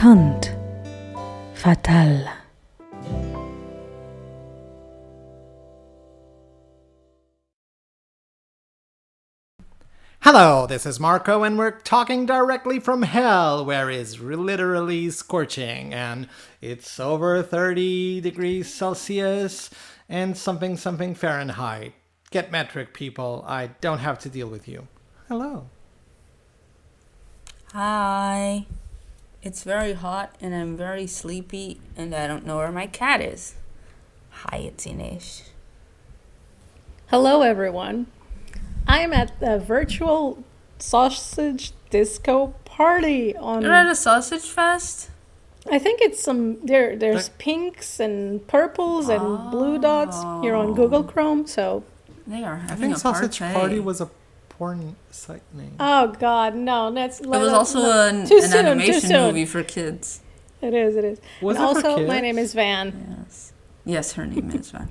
Conte Fatal. Hello, this is Marco, and we're talking directly from hell, where it's literally scorching, and it's over 30 degrees Celsius and something something Fahrenheit. Get metric, people. I don't have to deal with you. Hello. Hi. It's very hot and I'm very sleepy and I don't know where my cat is. Hi, it's Inish. Hello, everyone. I am at the virtual sausage disco party on. You're at a sausage fest? I think it's some there. There's pinks and purples and blue dots here on Google oh. Chrome. So, They are I having think a Sausage party. Party was a porn site name. oh god, no, that's. It was also an, too an soon, too animation movie for kids. It is. It is. Was and it for also, my name is Van. Yes. Yes, her name is Van.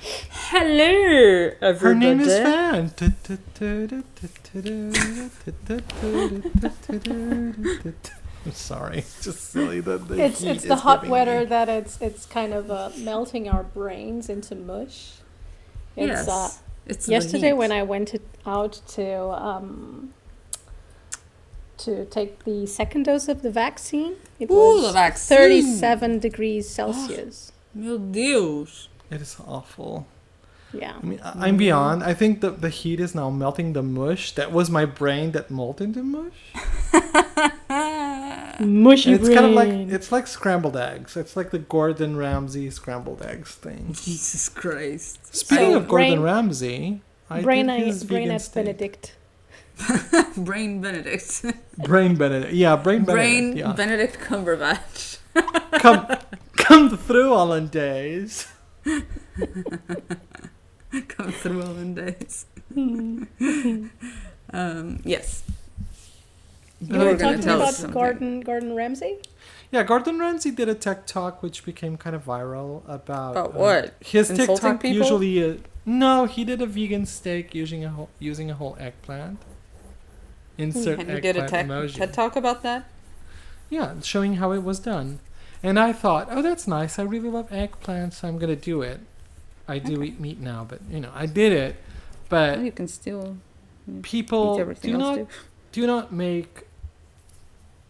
Hello, everybody. Her name is Van. I'm sorry, it's just silly that the It's heat it's the is hot weather me- that it's it's kind of uh, melting our brains into mush. It's Yes. uh, it's yesterday when I went to, out to um, to take the second dose of the vaccine, it Ooh, was the vaccine. 37 degrees Celsius. Meu Deus. It is awful. Yeah. I mean, I- I'm beyond. I think the the heat is now melting the mush. That was my brain that melted the mush. Mushy And it's kind of like it's like scrambled eggs. It's like the Gordon Ramsay scrambled eggs thing. Jesus Christ. Speaking So, of Gordon brain- Ramsay, I brain did I, his brain vegan at steak. Benedict. Brain Benedict. Brain Benedict. Yeah, brain Brain Benedict. Yeah. Benedict Cumberbatch. come, come through, Hollandaise. Come through all in days. um, yes. You were were tell about us something. Gordon Gordon Ramsay. Yeah, Gordon Ramsay did a tech talk which became kind of viral about About what? uh? His Insulting TikTok people? usually uh, no, he did a vegan steak using a whole using a whole eggplant. Insert And eggplant did a tech, emoji. TED talk about that? Yeah, showing how it was done. And I thought, oh, that's nice. I really love eggplants, so I'm gonna do it. I do eat meat now, but you know, I did it. But Well, you can still people do not do not make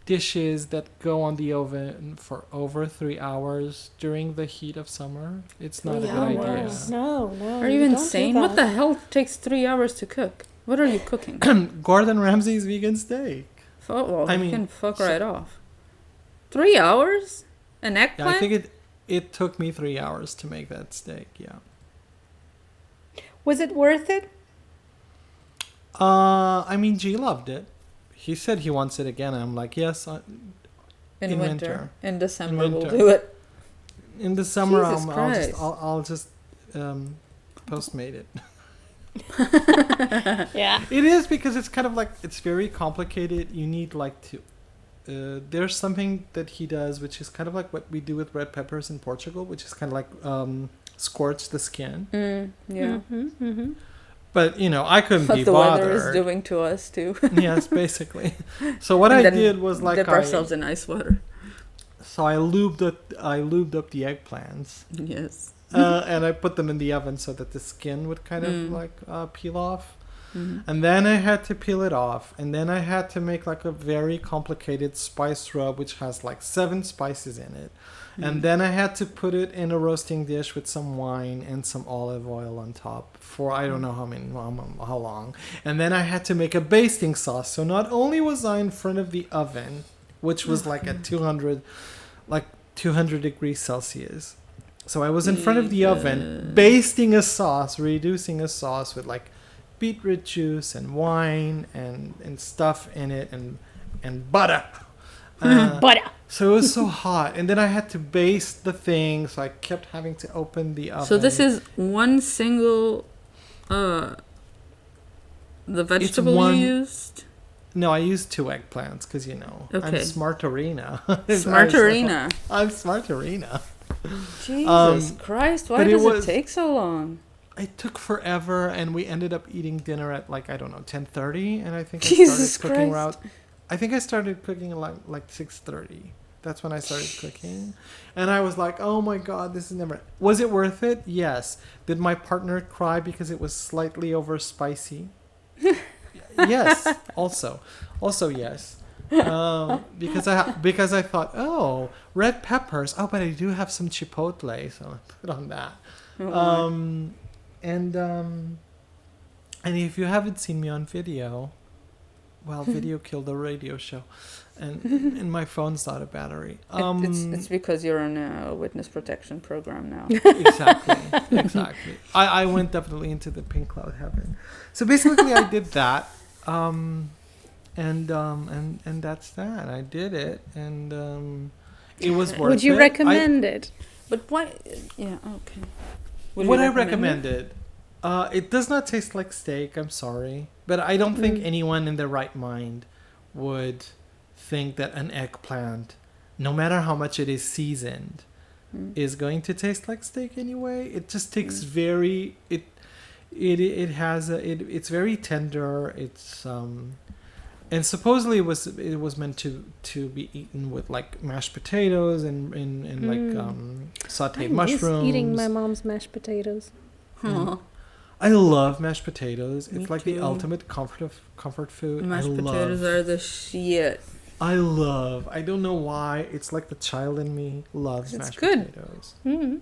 dishes that go on the oven for over three hours during the heat of summer. It's not a Three good idea. hours. No, no. Are you don't insane? What the hell takes three hours to cook? What are you cooking? Gordon Ramsay's vegan steak. Fuck, well, I you mean, can fuck so- right off. Three hours? An Yeah, eggplant? I think it it took me three hours to make that steak. Yeah. Was it worth it? Uh, I mean, G loved it. He said he wants it again. I'm like, yes. I, in, in winter. winter. In December, we'll do it. in the summer, Jesus um, I'll just Christ. I'll, I'll just um, postmate it. Yeah. It is because it's kind of like it's very complicated. You need like to. Uh, there's something that he does, which is kind of like what we do with red peppers in Portugal, which is kind of like um, scorch the skin. Mm, yeah. hmm hmm But you know, I couldn't be bothered. What be the bothered. weather is doing to us, too. yes, basically. So what And I did was like Dip I, ourselves in ice water. so I lubed up, I lubed up the eggplants, Yes. uh, and I put them in the oven so that the skin would kind of Mm. like uh, peel off. Mhm. And then I had to peel it off, and then I had to make like a very complicated spice rub, which has like seven spices in it. Mm. And then I had to put it in a roasting dish with some wine and some olive oil on top for I don't know how many how, how long. And then I had to make a basting sauce. So not only was I in front of the oven, which was like at 200 like 200 degrees Celsius. So I was in front of the oven basting a sauce, reducing a sauce with like beetroot juice and wine and and stuff in it and and butter. Uh, Butter. so it was so hot, and then I had to baste the thing, so I kept having to open the oven. So this is one single, uh, the vegetable one- you used? no, I used two eggplants because you know I'm Okay. smartarina. Smartarina. I'm smartarina. Jesus Um, Christ, why but it does was- it take so long? It took forever, and we ended up eating dinner at like I don't know ten thirty, and I think I Jesus started cooking Christ. around. I think I started cooking like like six thirty. That's when I started cooking, and I was like, "Oh my god, this is never." Was it worth it? Yes. Did my partner cry because it was slightly over spicy? yes. Also, also yes. Um, because I because I thought, oh, red peppers. Oh, but I do have some chipotle, so I put on that. Oh, Um, and um, and if you haven't seen me on video, well, video killed the radio show, and and my phone's out of battery. Um, it's, it's because you're on a witness protection program now. exactly, exactly. I I went definitely into the pink cloud heaven. So basically, I did that. Um, and um and and that's that. I did it, and um, it was worth Would you it. I- recommend it? But why? Yeah, okay. Would, you I recommend it? Uh, it does not taste like steak. I'm sorry, but I don't think Mm. anyone in their right mind would think that an eggplant, no matter how much it is seasoned, Mm. is going to taste like steak anyway. It just takes Mm. very it it it has a, it it's very tender. It's um and supposedly it was it was meant to to be eaten with like mashed potatoes and and, and like Mm. um sautéed I mushrooms. eating my mom's mashed potatoes. Huh. I love mashed potatoes. Me it's like too. the ultimate comfort of comfort food. Mashed I potatoes love, are the shit. I love. I don't know why. It's like the child in me loves It's mashed good. potatoes. Mm.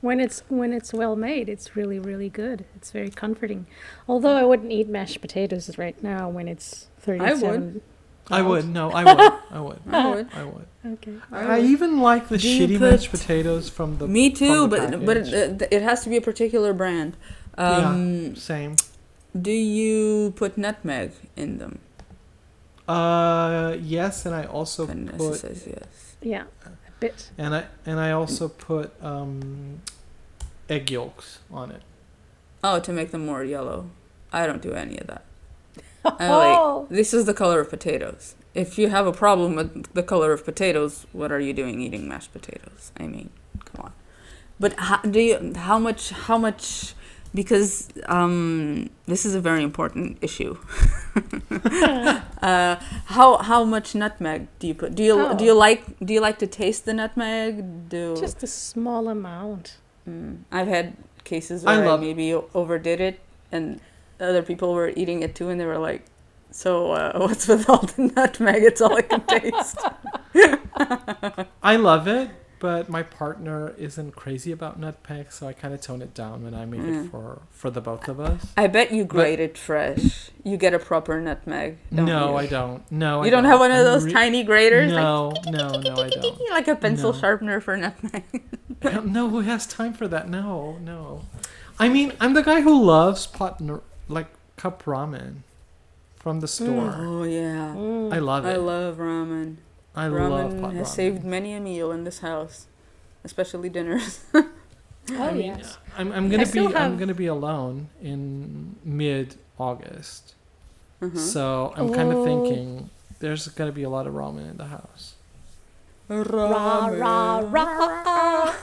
When it's when it's well made, it's really really good. It's very comforting. Although I wouldn't eat mashed potatoes right now when it's thirty-seven. I would. I would. No, I would. I would. I would. I would. Okay. I even like the Do shitty mashed potatoes from the. Me too, the but but package. it, it, it has to be a particular brand. Um, Same. Do you put nutmeg in them? Uh, yes, and I also put says yes. Yeah, a bit. and I and I also put um, egg yolks on it. Oh, to make them more yellow. I don't do any of that. I Oh. like this is the color of potatoes. If you have a problem with the color of potatoes, what are you doing eating mashed potatoes? I mean, come on. But how, do you how much how much because um, this is a very important issue. uh, how how much nutmeg do you put? Do you do you Oh. like do you like to taste the nutmeg? Do Just a small amount. Mm. I've had cases where I, love- maybe o- overdid it, and other people were eating it too, and they were like, "So uh, what's with all the nutmeg? It's all I can taste." I love it, but my partner isn't crazy about nutmeg, so I kind of tone it down when I make Mm. it for for the both of us. I bet you grate it fresh. You get a proper nutmeg. Don't no, you? I don't. No, You I don't have one of those re- tiny graters, No, no, no, I don't. like, like a pencil No. sharpener for nutmeg. I don't know who has time for that. No, no. I mean, I'm the guy who loves pot n- like cup ramen from the store. Oh yeah, Mm. I love it. I love ramen. I love ramen pot has ramen. saved many a meal in this house, especially dinners. oh I mean, yes. I'm, I'm gonna be still I'm gonna be alone in mid August, Mhm. so I'm kind of Oh. thinking there's gonna be a lot of ramen in the house. Rah, rah, rah.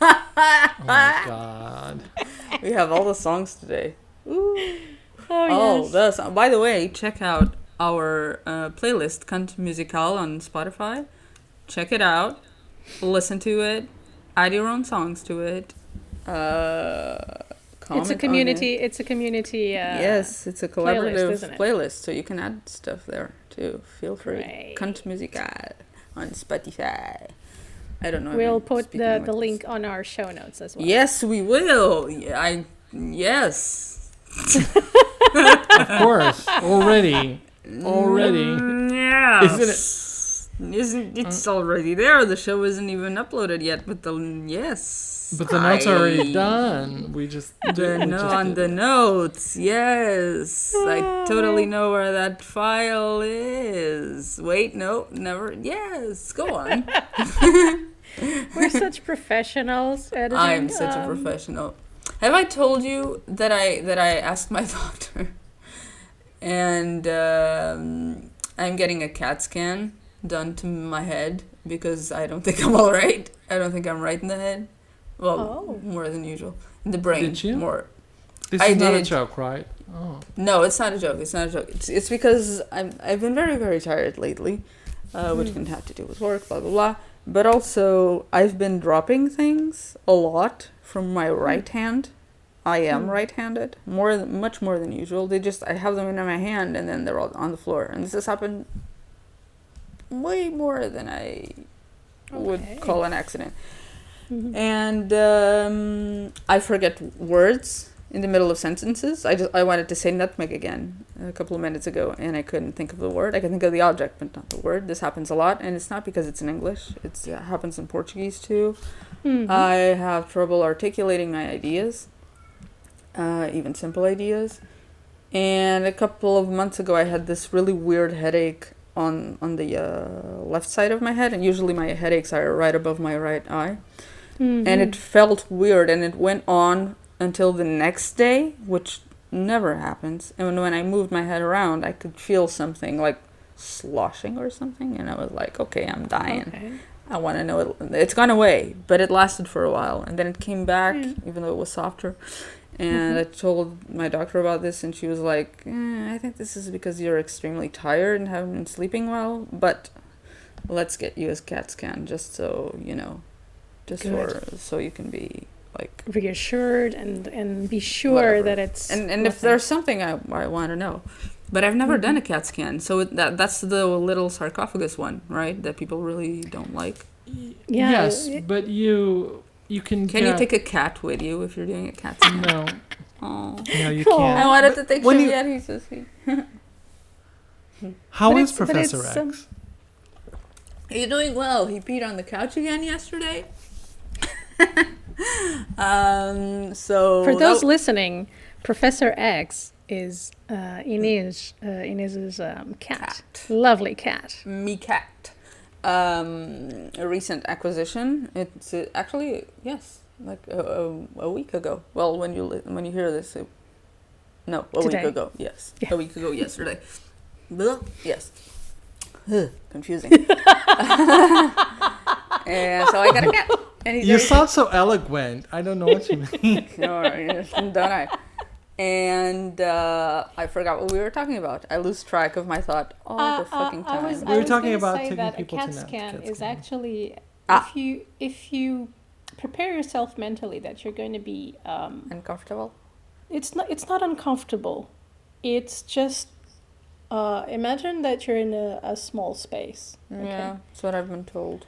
Oh my god! we have all the songs today. Oh, Oh, yes. the song. By the way, check out our uh, playlist, Cant Musical, on Spotify. Check it out. Listen to it. Add your own songs to it. Uh, it's a community. it. It's a community. Uh, yes, it's a collaborative isn't it? playlist, so you can add stuff there too. Feel free. Great. Cant Musical on Spotify. I don't know. We'll I'm put speaking the, like the this. link on our show notes as well. Yes, we will. Yeah, I yes. Of course, already, already. Mm, Yeah. Isn't it? Isn't it's already there? The show isn't even uploaded yet, but the yes. But the notes are already done. We just The we no, just on did the it. notes, yes. I totally know where that file is. Wait, no, never. Yes, go on. We're such professionals. Editing. I'm such a um, professional. Have I told you that I that I asked my doctor, and um, I'm getting a CAT scan done to my head because I don't think I'm all right. I don't think I'm right in the head. Well, Oh. more than usual in the brain. Did you? More. This I is not a joke, right? Oh. No, it's not a joke. It's not a joke. It's, it's because I'm, I've been very, very tired lately, uh, which can have to do with work, blah, blah, blah. But also, I've been dropping things a lot from my right hand. I am Mm. right-handed, more, much more than usual. They just, I have them in my hand and then they're all on the floor. And this has happened way more than I would call an accident Mhm. and um, I forget words in the middle of sentences. I just I wanted to say nutmeg again a couple of minutes ago, and I couldn't think of the word. I can think of the object, but not the word. This happens a lot, and it's not because it's in English. It's, it happens in Portuguese too. Mhm. I have trouble articulating my ideas, uh, even simple ideas. And a couple of months ago, I had this really weird headache on on the uh, left side of my head, and usually my headaches are right above my right eye and Mhm. it felt weird and it went on until the next day which never happens and when i moved my head around i could feel something like sloshing or something and i was like okay i'm dying Okay. i want to know it it's gone away but it lasted for a while and then it came back Yeah. even though it was softer and i told my doctor about this and she was like eh, i think this is because you're extremely tired and haven't been sleeping well but let's get you a cat scan just so you know just Good. for so you can be like Reassured and and be sure Whatever. that it's and and if there's something I, I want to know but I've never done a CAT scan so it, that that's the little sarcophagus one right that people really don't like? Yeah, yes, but you you can. can you take a cat with you if you're doing a CAT scan No, oh no, you can't. I wanted to take when some you- yet he's so sweet How But is Professor X? um, He's doing well. He peed on the couch again yesterday. um, so For those that- listening, Professor X is uh, Inez uh, Inez's um, cat. Cat. Lovely cat. me cat, um, a recent acquisition. It's uh, actually yes, like a, a, a week ago. Well, when you li- when you hear this, it, no, a Today. week ago. Yes, Yeah. a week ago yesterday. Blah, yes, Ugh, confusing. and so I got a cat. You sound so eloquent. I don't know what you mean. no, don't I? And uh, I forgot what we were talking about. I lose track of my thought all the fucking time. Uh, I was, We I were talking about say taking that people a to CAT nap- scan CAT is scan. actually Ah. if you if you prepare yourself mentally that you're going to be um, Uncomfortable. it's not it's not uncomfortable it's just uh, imagine that you're in a, a small space okay? Yeah, that's what I've been told.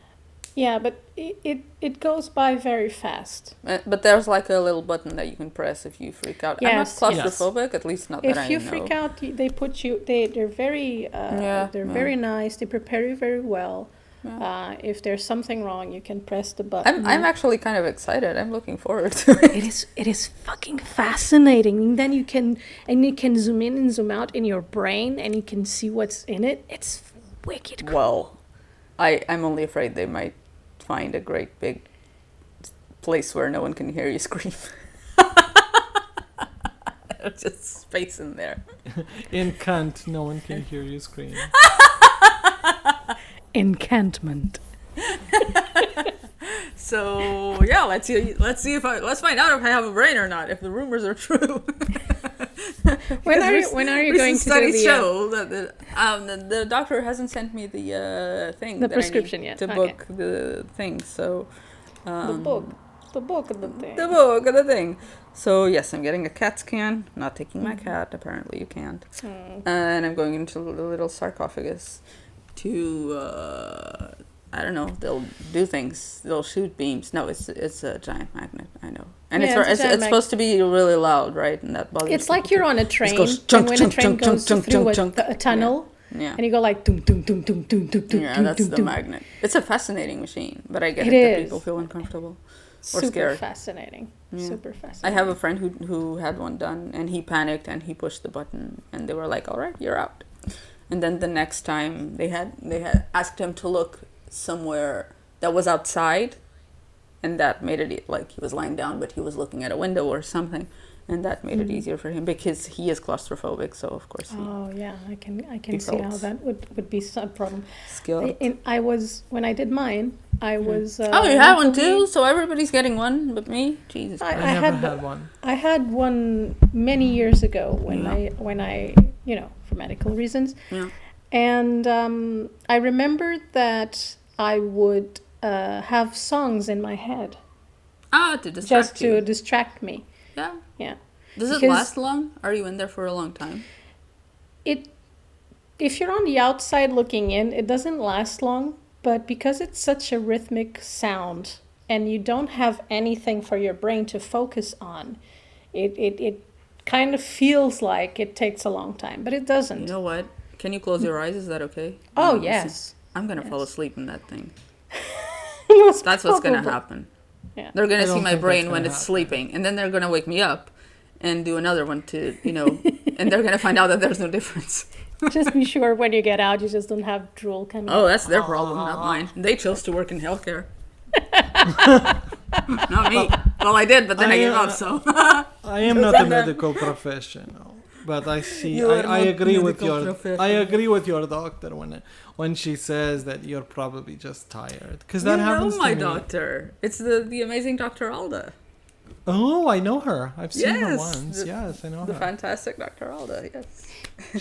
Yeah but it, it it goes by very fast Uh, but there's like a little button that you can press if you freak out. Yes, I'm not claustrophobic, at least not if that I know. If you freak out they put you they they're very uh, Yeah, they're yeah. very nice they prepare you very well Yeah. uh, if there's something wrong you can press the button I'm I'm actually kind of excited. I'm looking forward to it. it is it is fucking fascinating and then you can and you can zoom in and zoom out in your brain and you can see what's in it it's wicked cool. Well, I I'm only afraid they might find a great big place where no one can hear you scream. Just space in there. In Kant, no one can hear you scream. enchantment So yeah, let's see. Let's see if I let's find out if I have a brain or not. If the rumors are true. when are you when are you going to do studies the uh, show that the, um, the the doctor hasn't sent me the uh, thing The that I need prescription yet, to okay. book the thing. So um, the book the book of the thing the book of the thing. So yes, I'm getting a CAT scan. Not taking my Mhm. cat. Apparently, you can't. Hmm. And I'm going into the little sarcophagus to uh, I don't know. They'll do things. They'll shoot beams. No, it's it's a giant magnet. I know. And Yeah, it's it's it's, it's supposed to be really loud, right? And that bothers it's like people you're on a train goes and when chunk, a train chunk, chunk, goes chunk, through a, chunk, a tunnel Yeah. and you go like dum dum dum dum dum dum dum Yeah, dum, that's dum, the dum. magnet. It's a fascinating machine, but I get It it, that is. people feel uncomfortable. super scared. fascinating Yeah. super fascinating. I have a friend who who had one done, and he panicked and he pushed the button, and they were like, "All right, you're out." And then the next time they had they had asked him to look somewhere that was outside, and that made it e- like he was lying down, but he was looking at a window or something, and that made it Mhm. easier for him because he is claustrophobic. So of course he Oh yeah, I can I can see how that would would be a problem. skilled. I, and I was when I did mine, I was. Uh, oh, you had one too. So everybody's getting one, but me, Jesus. I- I, Christ. never had had one. I had one many years ago when Yeah. I when I you know for medical reasons, Yeah. and um, I remember that I would uh, have songs in my head Ah, to distract just you. to distract me. Yeah. Yeah. Does it last long? Are you in there for a long time? It if you're on the outside looking in, it doesn't last long, but because it's such a rhythmic sound and you don't have anything for your brain to focus on, it it, it kind of feels like it takes a long time, but it doesn't. You know what? Can you close your eyes? Is that okay? oh Um, yes. I'm gonna fall asleep in that thing. Most That's what's gonna happen. Yeah. They're gonna don't see my brain when it's happen. sleeping, and then they're gonna wake me up and do another one to, you know, and they're gonna find out that there's no difference. just be sure when you get out, you just don't have drool coming. Oh, that's their problem, not mine. They chose to work in healthcare. not me. Well, I did, but then I, I, gave uh, up. So I am not a medical professional, but I see. I, I agree with your. professional. I agree with your doctor when when she says that you're probably just tired, because that you happens know my to me. doctor. It's the the amazing Dr. Alda, Oh, I know her. I've seen her once. the- yes, I know the her. The fantastic Dr. Alda. Yes,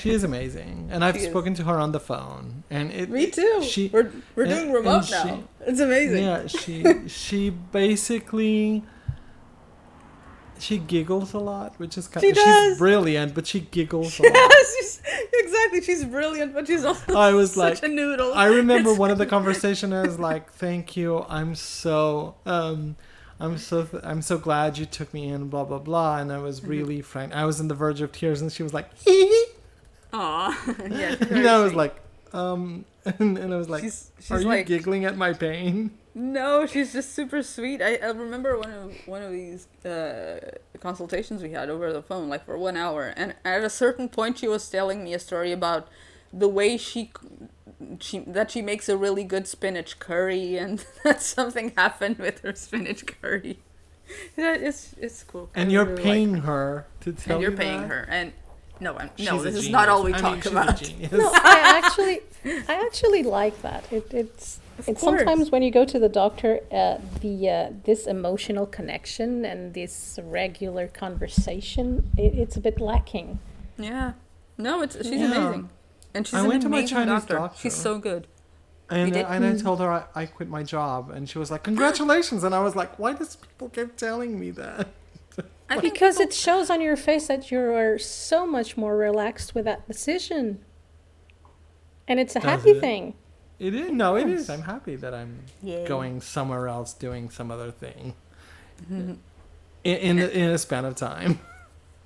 she is amazing, and I've She is. spoken to her on the phone, and it. me too. She, we're we're and- doing remote she- now. It's amazing. Yeah, she she basically she giggles a lot, which is kind She of does. she's brilliant, but she giggles a lot. Yes, she's, exactly. She's brilliant, but she's also I was such like- a noodle. I remember It's- one of the conversation I was like, "Thank you. I'm so um I'm so th- I'm so glad you took me in blah blah blah." And I was Mm-hmm. really frank. I was on the verge of tears and she was like, "Hee." Aw, yeah. and I was like, um and, and I was like, she's, she's "Are you like, giggling at my pain?" No, she's just super sweet. I, I remember one of one of these uh, consultations we had over the phone, like for one hour, and at a certain point, she was telling me a story about the way she she that she makes a really good spinach curry, and that something happened with her spinach curry. Yeah, it's it's cool. And you're really like paying that. her to tell and you're you paying that? her, and no, I'm, no, a this is not all we I talk she's a about. No, I actually, I actually like that. It, it's Of it's sometimes when you go to the doctor, uh, the uh, this emotional connection and this regular conversation, it, it's a bit lacking. Yeah. No, it's she's Yeah. amazing. And she's I an went to my amazing Chinese doctor. doctor. She's so good. And, did? and I told her I, I quit my job, and she was like, "Congratulations!" And I was like, "Why does people keep telling me that?" I Because people- it shows on your face that you are so much more relaxed with that decision. And it's a Does happy it? thing. It is no, it is. I'm happy that I'm Yay. going somewhere else, doing some other thing Mhm. in in, in a span of time,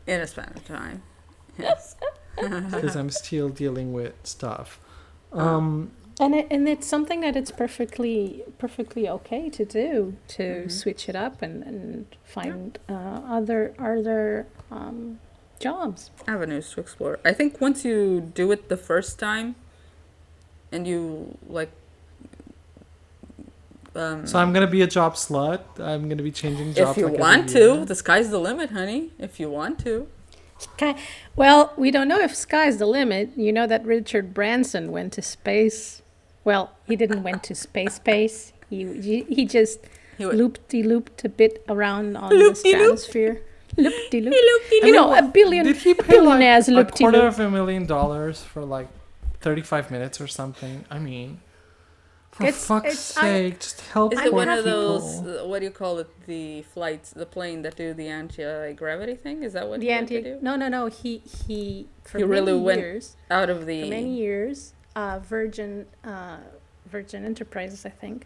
in a span of time. Yes. because I'm still dealing with stuff. Um, And it, and it's something that it's perfectly perfectly okay to do to Mhm. switch it up and, and find uh, other other um, jobs. Avenues to explore. I think once you do it the first time, and you like. Um, so I'm gonna be a job slut. I'm gonna be changing jobs. if you like want to, the sky's the limit, honey. If you want to. Sky, well, we don't know if sky's the limit. You know that Richard Branson went to space. Well, he didn't went to space space. He he, he just He looped de looped a bit around on the Loop-de-loop. stratosphere. Loop de loop. Loop-de-loop. You know, a billion Did he pay like a loop de quarter of a million dollars for like 35 minutes or something? I mean, for It's- fuck's it's- I- sake, just help Is it one of those? Uh, what do you call it? The flights, the plane that do the anti gravity thing? Is that what The he went to anti do? no no no he he for He many really went years Out of the. for many years uh, Virgin uh, Virgin Enterprises I think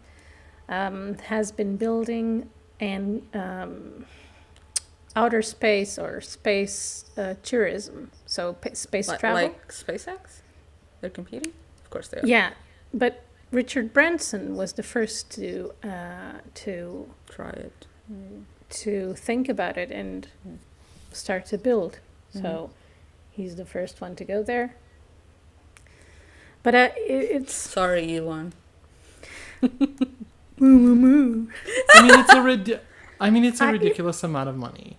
um, has been building an um, outer space or space uh, tourism so pa- space Li- travel Like SpaceX? They're competing? Of course they are. yeah but Richard Branson was the first to uh, to Try it. To think about it and start to build. Mhm. So he's the first one to go there. But uh, it, it's Sorry, Elon. I mean, it's a rid- I mean, it's a I- ridiculous amount of money.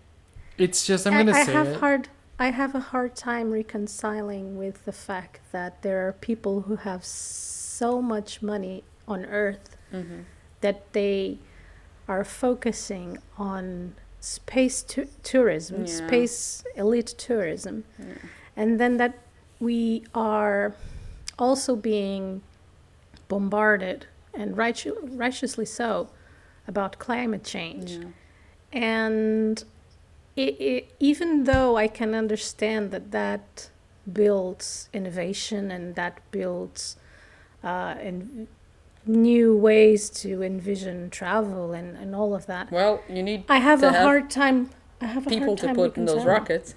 It's just I'm gonna I, say have it. hard I have a hard time reconciling with the fact that there are people who have so much money on earth Mm-hmm. that they are focusing on space tu- tourism, Yeah. space elite tourism, Yeah. and then that we are also being bombarded and righteous, righteously so about climate change. Yeah. And it, it, even though I can understand that that builds innovation and that builds uh, and new ways to envision travel and, and all of that, Well, you need I have a have hard time. I have a people hard to time put in those rockets.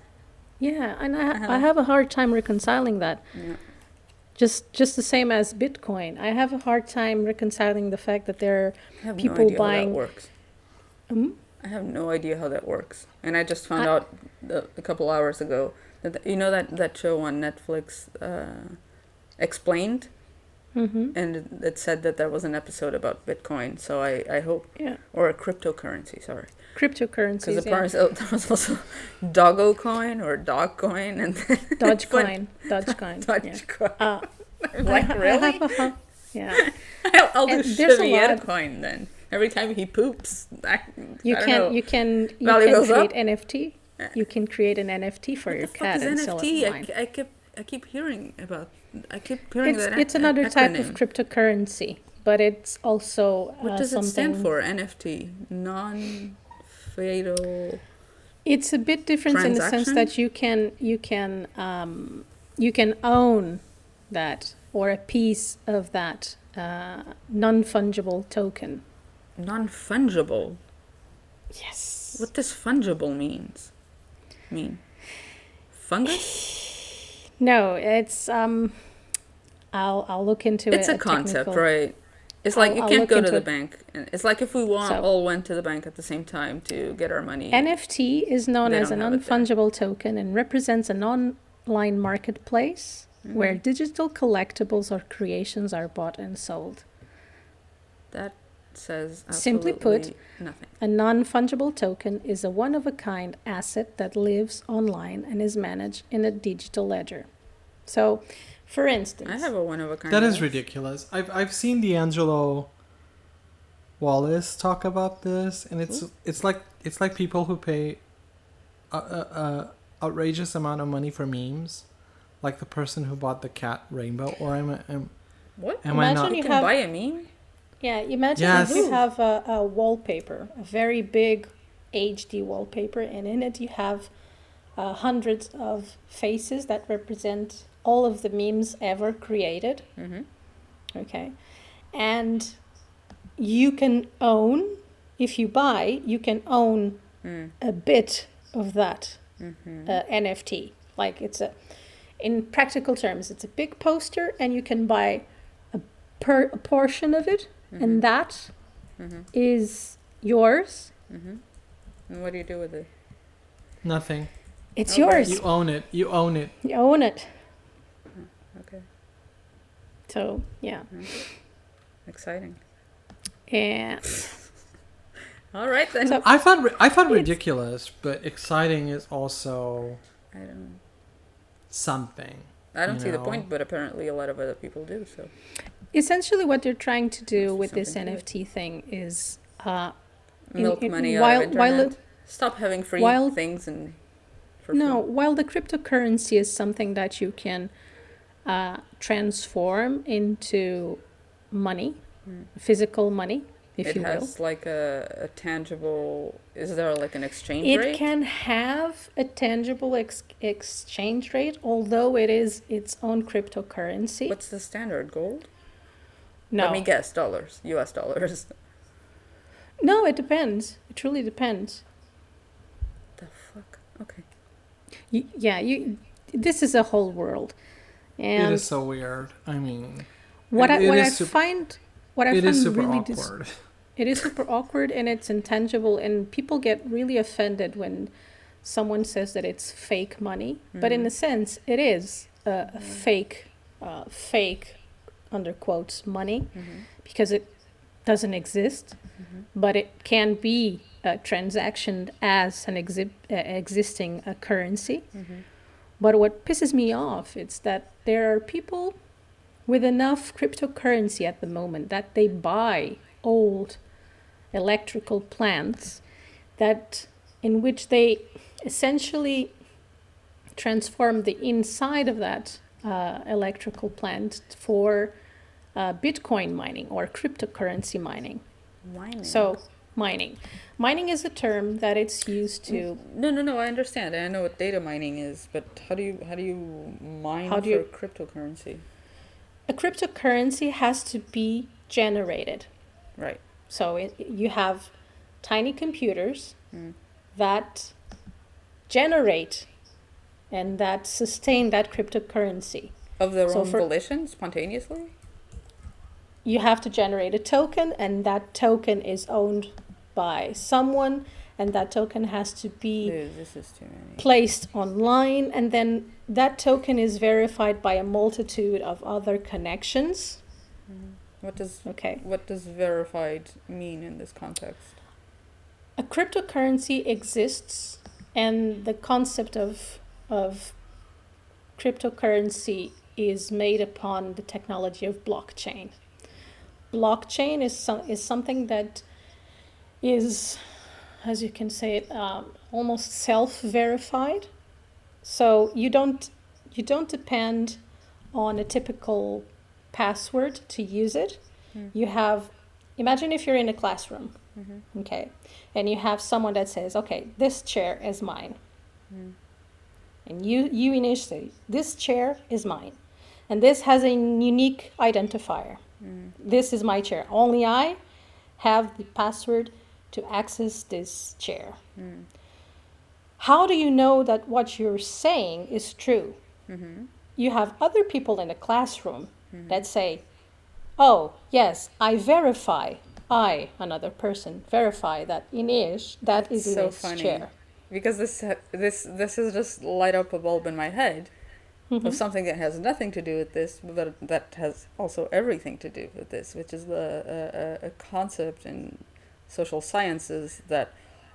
Yeah, and I, Uh-huh. I have a hard time reconciling that. Yeah. Just just the same as Bitcoin. I have a hard time reconciling the fact that there I have People no idea how buying- that works. um, I have no idea how that works, and I just found I- out the, a couple hours ago that the- you know that that show on Netflix, uh, Explained, hmm and it, it said that there was an episode about Bitcoin. So I I hope yeah, or a cryptocurrency. Sorry, because cryptocurrencies. Yeah. there was also Doggo coin or Dog coin and then Dogecoin, Dogecoin. yeah. Dogecoin. Uh, like I really? yeah. I'll, I'll do And there's a Chevier lot- coin then. Every time he poops, I, You I don't can know. you can you can goes up? create NFT. You can create an NFT for What your cat and sell NFT? it I, online. ke- I keep I keep hearing about. I keep hearing It's that. it's ac- another type of cryptocurrency, but it's also What uh, does it stand for? NFT, non-fatal. It's a bit different in the sense that you can you can um, you can own that or a piece of that uh, non fungible token. Non-fungible. Yes. What does fungible means? Mean fungus? No, it's um. I'll I'll look into it. It's a concept, technical- right? It's like I'll- you can't go to the it. bank. It's like if we wa- So- all went to the bank at the same time to get our money. NFT is known as an don't have it there. non-fungible token and represents an online marketplace Mm-hmm. where digital collectibles or creations are bought and sold. that says Simply put, nothing. A non-fungible token is a one-of-a-kind asset that lives online and is managed in a digital ledger. So, for instance, I have a one of a kind. That is ridiculous. I've I've seen D'Angelo Wallace talk about this, and it's it's like it's like people who pay a, a, a outrageous amount of money for memes, like the person who bought the cat rainbow. Or am I? Am, What? am I Imagine not? You you can have- buy a meme. Yeah, imagine Yes. if you have a, a wallpaper, a very big HD wallpaper, and in it you have uh, hundreds of faces that represent all of the memes ever created. Mm-hmm. Okay. And you can own, if you buy, you can own Mm. a bit of that Mm-hmm. uh, NFT. Like it's a, in practical terms, it's a big poster, and you can buy a per a portion of it, Mm-hmm. and that is Mm-hmm. yours. Mm-hmm. And what do you do with it? Nothing. It's right. yours. You own it. You own it. You own it. Okay, So yeah, exciting. and All right then. So- I found I thought It's- ridiculous, but exciting is also I don't. something. I don't You see the point, but apparently a lot of other people do. So essentially, what they're trying to do Must be with this something to it. NFT thing is uh, milk in- money while- out of while it- Stop having free while- things and. For No, free. while the cryptocurrency is something that you can uh, transform into money, Mm. physical money, if it you will. It has like a, a tangible. Is there like an exchange It rate? can have a tangible ex- exchange rate, although it is its own cryptocurrency. What's the standard? Gold? no, Let me guess. Dollars. U.S. dollars. no, it depends. It truly depends. the fuck? Okay. You, yeah, you. This is a whole world, it and is so weird. I mean, what it- I it what is I sup- find what I it find is super really dis- awkward. It is super awkward and it's intangible, and people get really offended when someone says that it's fake money. But in Mhm. a sense, it is a, a fake, uh, fake, under quotes, money Mm-hmm. because it doesn't exist, but it can be uh, transactioned as an exi- uh, existing uh, currency. But what pisses me off is that there are people with enough cryptocurrency at the moment that they buy old electrical plants that in which they essentially transform the inside of that uh, electrical plant for uh, Bitcoin mining or cryptocurrency mining. Mining. So mining, mining is a term that it's used to. no, no, no. I understand. I know what data mining is, but how do you how do you mine How for do you- cryptocurrency? A cryptocurrency has to be generated. Right. So it, you have tiny computers Mm. that generate and that sustain that cryptocurrency. Of their So own for- volition, spontaneously. You have to generate a token, and that token is owned by someone, and that token has to be Dude, this is too many. placed online, and then that token is verified by a multitude of other connections. Mm-hmm. What does Okay. what does verified mean in this context? a cryptocurrency exists and the concept of of cryptocurrency is made upon the technology of blockchain blockchain is some, is something that is as you can say it um, almost self-verified. So you don't you don't depend on a typical password to use it. Hmm. you have imagine if you're in a classroom okay and you have someone that says okay this chair is mine. Mm. and you you initiate this chair is mine. And this has a unique identifier. Mm. this is my chair. Only i have the password to access this chair Mm. how do you know that what you're saying is true Mm-hmm. you have other people in the classroom that say oh yes i verify i another person verify that inish that is So funny. chair Because this ha- this this has just light up a bulb in my head Mm-hmm. of something that has nothing to do with this, but that has also everything to do with this, which is the uh, a, a concept in social sciences that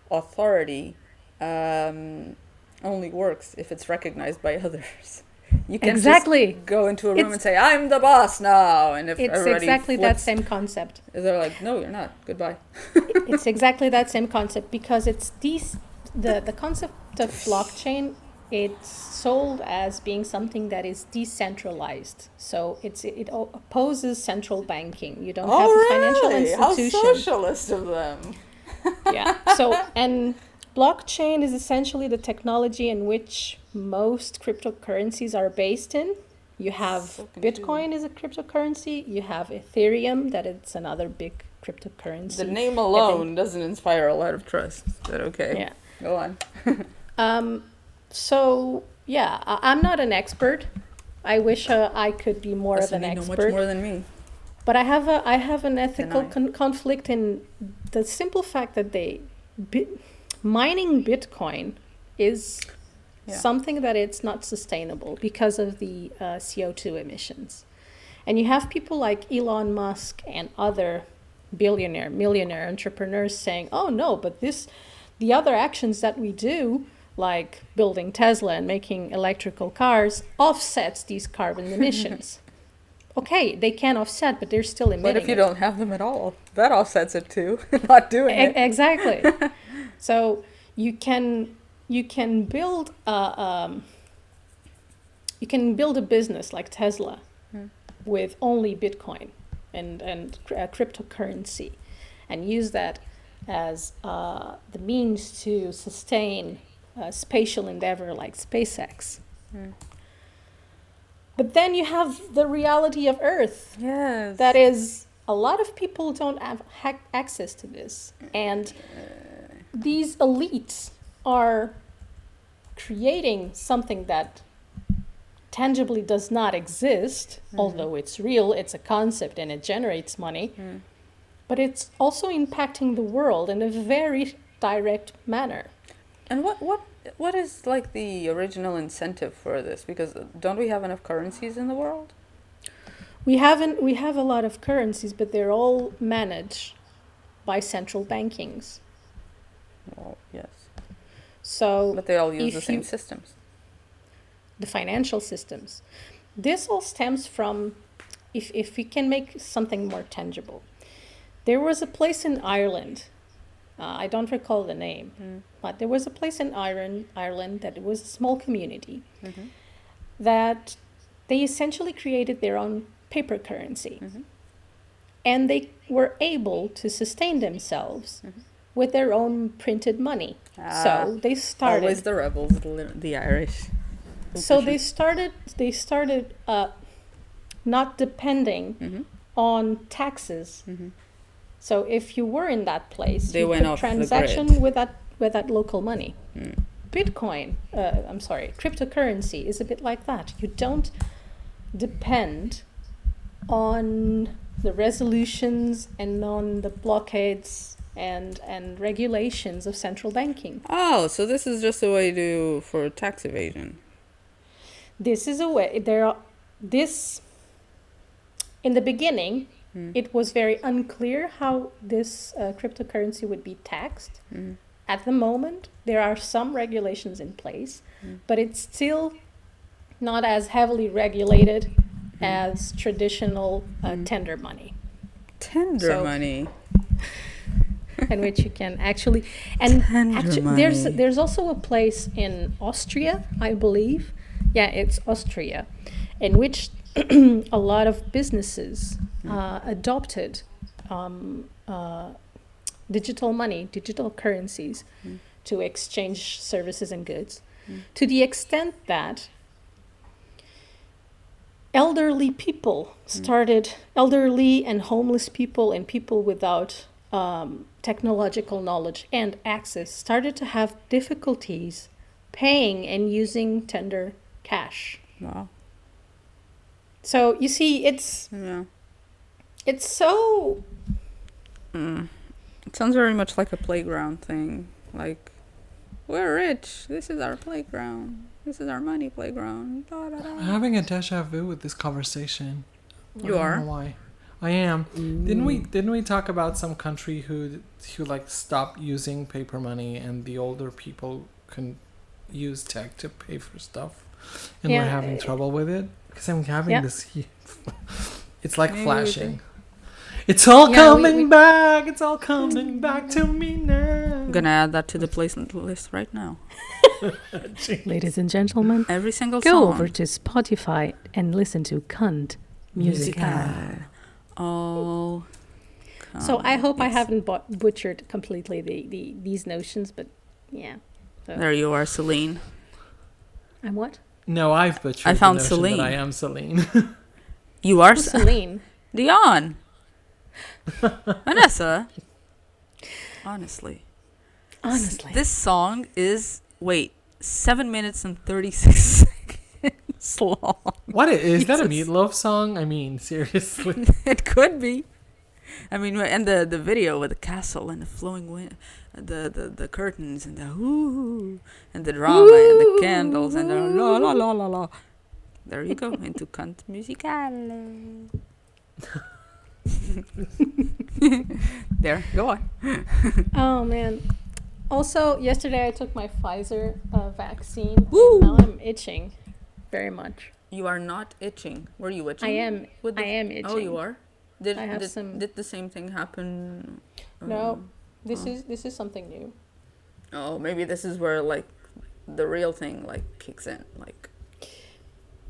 authority um, only works if it's recognized by others. You can Exactly. go into a room It's- and say, "I'm the boss now," and if it's exactly that same concept they're like, "No, you're not. Goodbye." it's exactly that same concept because it's these the the concept of blockchain it's sold as being something that is decentralized. So it's it opposes central banking. You don't have a financial institution How socialist of them. yeah so and blockchain is essentially the technology in which most cryptocurrencies are based in. You have So bitcoin is a cryptocurrency. You have ethereum that it's another big cryptocurrency. The name alone doesn't inspire a lot of trust. But okay, yeah. Go on. Um, so yeah, I, I'm not an expert. I wish uh, I could be more of an you know expert, much more than me. but I have a I have an ethical con- conflict in the simple fact that they bi- mining Bitcoin is Yeah. something that it's not sustainable because of the uh, CO2 emissions, and you have people like Elon Musk and other billionaire millionaire entrepreneurs saying, "Oh no, but this." the other actions that we do, like building Tesla and making electrical cars, offsets these carbon emissions. okay, they can offset, but they're still emitting. But if you it. don't have them at all, that offsets it too. Not doing E- it. exactly. so you can you can build a um, you can build a business like Tesla Hmm. with only Bitcoin and and uh, cryptocurrency, and use that as uh, the means to sustain a spatial endeavor like SpaceX. Hmm. But then you have the reality of Earth Yes. that is a lot of people don't have ha- access to this and these elites are creating something that tangibly does not exist although it's real it's a concept and it generates money Mm. but it's also impacting the world in a very direct manner And what what what is like the original incentive for this? Because uh, don't we have enough currencies in the world? We haven't. We have a lot of currencies, but they're all managed by central bankings. Well, yes. So But they all use the same you- systems. the financial systems. This all stems from, if, if we can make something more tangible, there was a place in Ireland, uh, I don't recall the name, Mm. but there was a place in Ireland, Ireland that was a small community Mhm. that they essentially created their own paper currency. Mhm. And they were able to sustain themselves Mhm. with their own printed money. Ah, so they started Always the rebels, the, the Irish. so they started they started uh, not depending hmm on taxes hmm so if you were in that place They you went could transaction with that with that local money Mm. bitcoin uh, i'm sorry cryptocurrency is a bit like that you don't depend on the resolutions and on the blockades and and regulations of central banking Oh, so this is just a way to for tax evasion. this is a way there are this in the beginning Mm. it was very unclear how this uh, cryptocurrency would be taxed Mm. at the moment there are some regulations in place Mm. but it's still not as heavily regulated Mm. as traditional uh, Mm. tender money Tender So- money. in which you can actually and Tender Actu- there's there's also a place in Austria, I believe. Yeah, it's Austria, in which a lot of businesses Hmm. uh, adopted um, uh, digital money, digital currencies, Mm. to exchange services and goods, Mm. to the extent that elderly people started, elderly and homeless people and people without um, technological knowledge and access started to have difficulties paying and using tender cash. Wow. So you see, it's Yeah. it's so Mm. It sounds very much like a playground thing. Like, we're rich. This is our playground. This is our money playground. Da, da, I'm having a deja vu with this conversation. I You don't are? know why? I am. Didn't we? Didn't we talk about some country who who like stopped using paper money and the older people can use tech to pay for stuff, and we're having trouble with it because I'm having Yeah. this. It's like Maybe flashing. It's all Yeah, coming we- back. It's all coming back to me now. I'm gonna add that to the placement list right now. Ladies and gentlemen, Every single go song. over to Spotify and listen to Cunt Musical. Oh. so. I come, hope I haven't bought, butchered completely the, the these notions, but yeah. So There you are, Celine. I'm what? No, I've butchered I found the notion Celine. that I am Celine. You are Who's Celine? Dion. Vanessa. Honestly. Honestly. This song is, wait, 7 minutes and 36 seconds long. What is i- is that? A Jesus. Meat Loaf song? I mean, seriously. It could be. I mean, and the, the video with the castle and the flowing wind, the, the, the curtains and the ooh, and the drama and the candles and the la la la la la. There you go, into cunt musical. there, go on. Oh man. Also, yesterday I took my Pfizer uh, vaccine. Woo! And now I'm itching very much. You are not itching. Were you itching? I am. With the I am itching. Oh, you are. Did I have did, some- did the same thing happen? No. um, This Oh. is this is something new. Oh, maybe this is where like the real thing like kicks in. Like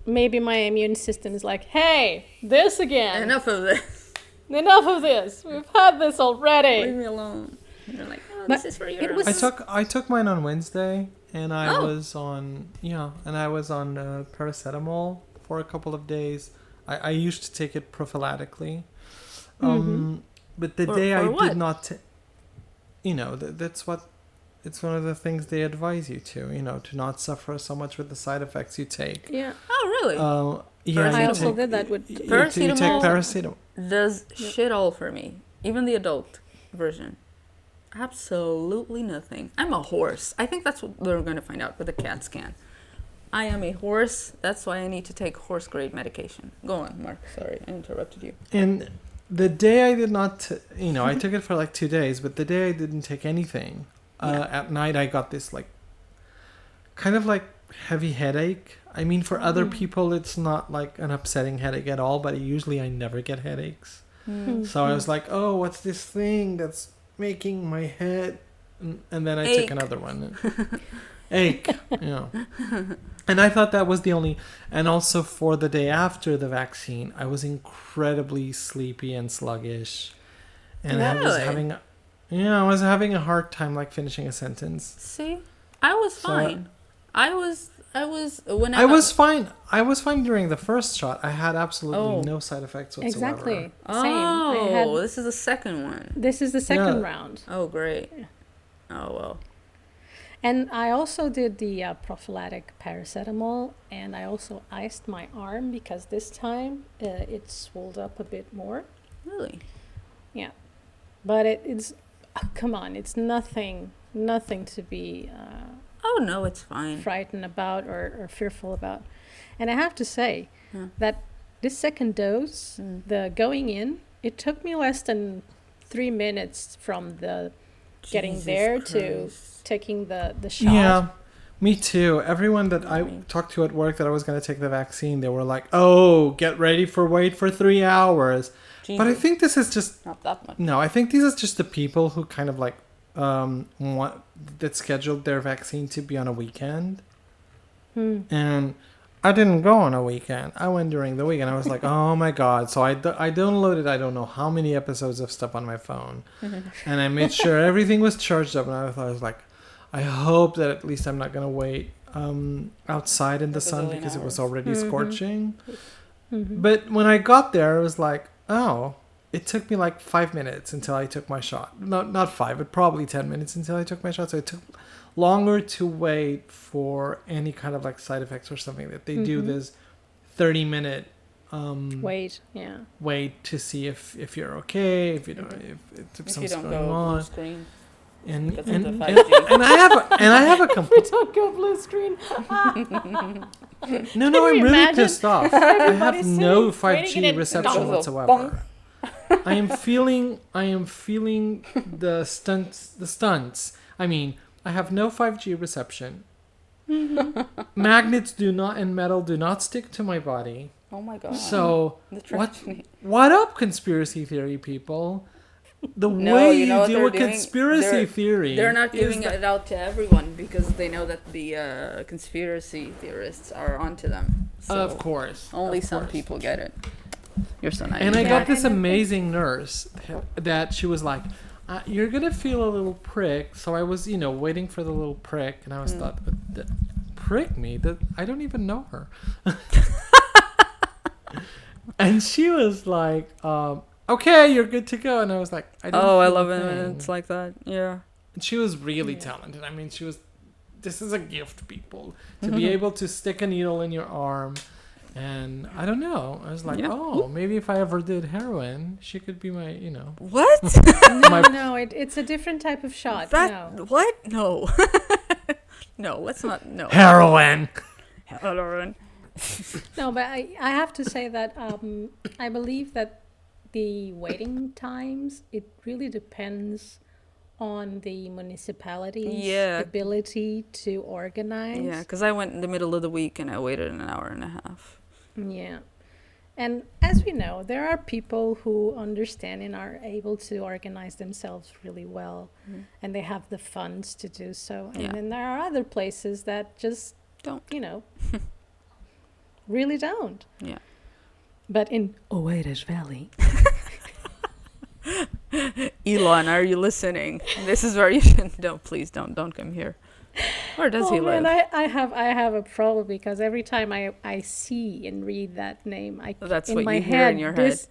Maybe my immune system is like, hey, this again. enough of this. Enough of this. We've had this already. Leave me alone. And you're like, oh, this is for it your. was- I took I took mine on Wednesday, and I Oh. was on yeah, and I was on uh, paracetamol for a couple of days. I, I used to take it prophylactically, um, but the For- day I what? did not, ta- you know, th- that's what. It's one of the things they advise you to, you know, to not suffer so much with the side effects you take. Yeah. oh, really? Uh, yeah, I also did that with you, you take Paracetamol. paracetamol. Does Yep. shit all for me. Even the adult version. Absolutely nothing. I'm a horse. I think that's what we're going to find out with the CAT scan. I am a horse. That's why I need to take horse grade medication. Go on, Mark. Sorry, I interrupted you. And the day I did not, t- you know, I took it for like two days, but the day I didn't take anything, uh, at night I got this like kind of like heavy headache. I mean, for other Mm. people, it's not like an upsetting headache at all, but usually I never get headaches. Hmm. So I was like, oh, what's this thing that's making my head? And, and then I took another one. Ache, yeah. And I thought that was the only. And also for the day after the vaccine, I was incredibly sleepy and sluggish. And I was Really? having. Yeah, I was having a hard time like finishing a sentence. See, I was So- fine. I was. I was when I, I was fine. I was fine during the first shot. I had absolutely Oh. no side effects whatsoever. Exactly. Same. Oh, I had, oh, this is the second one. this is the second Yeah. round. Oh, great. Oh well. And I also did the uh, prophylactic paracetamol, and I also iced my arm because this time uh, it swelled up a bit more. Really? Yeah, but it, it's, oh, come on, it's nothing, nothing to be uh, Oh no, it's fine. frightened about or, or fearful about. And I have to say Yeah. that this second dose, Mm. the going in, it took me less than three minutes from the getting Jesus there to taking the, the shot. Yeah, me too. Everyone that I talked to at work that I was going to take the vaccine, they were like, "Oh, get ready for wait for three hours." But I think this is just not that much. no. I think these is just the people who kind of like um want that scheduled their vaccine to be on a weekend, Hmm. and I didn't go on a weekend. I went during the weekend. I was like, "Oh my god!" So I do- I downloaded I don't know how many episodes of stuff on my phone, and I made sure everything was charged up. And I thought I was like, I hope that at least I'm not gonna wait um, outside in the sun bazillion because it was hours. already Mhm. scorching. Mhm. But when I got there, I was like, oh, it took me like five minutes until I took my shot. Not not five, but probably ten minutes until I took my shot. So it took longer to wait for any kind of like side effects or something that they do Mhm. this thirty minute um, Wait, yeah. wait to see if if you're okay, if you know if, if, If you something's don't going go on, blue screen, and because and, the and and I have a, and I have a complete. Don't go blue screen. No, no, I'm really pissed off. I have no 5G reception whatsoever. I am feeling, I am feeling the stunts, the stunts. I mean, I have no 5G reception. Magnets do not and metal do not stick to my body. oh my god. So what? What up, conspiracy theory people? The No, way you you, know what deal with doing? conspiracy They're- theory, They're not giving that- it out to everyone because they know that the uh, conspiracy theorists are onto them. So of course, only of some course. people get it. You're so nice. And I got this amazing nurse that she was like, uh, "You're gonna feel a little prick." So I was, you know, waiting for the little prick, and I was Mm. thought, "But the- "Prick me? That I don't even know her." and she was like, um, "Okay, you're good to go." And I was like, "I don't oh, I love it when it's like that. Yeah. And she was really Yeah. talented. I mean, she was. This is a gift, people, to be able to stick a needle in your arm. And I don't know. I was like, Yeah. oh, maybe if I ever did heroin, she could be my, you know, What? No, My- no, it, it's a different type of shot. that? no. What? No. no. Let's not. No. heroin. Lauren. No, but I, I have to say that um, I believe that the waiting times, it really depends on the municipality's Yeah. ability to organize. Yeah, because I went in the middle of the week and I waited an hour and a half. Yeah. And as we know, there are people who understand and are able to organize themselves really well, Mhm. and they have the funds to do so. And Yeah. then there are other places that just Don't. you know, really don't. Yeah. But in Oeiras Valley. Elon, are you listening? This is where you should. No, please don't. Don't come here. Where does oh he live? man, I, I have I have a problem because every time I, I see and read that name, I That's in what my you hear head, in your this,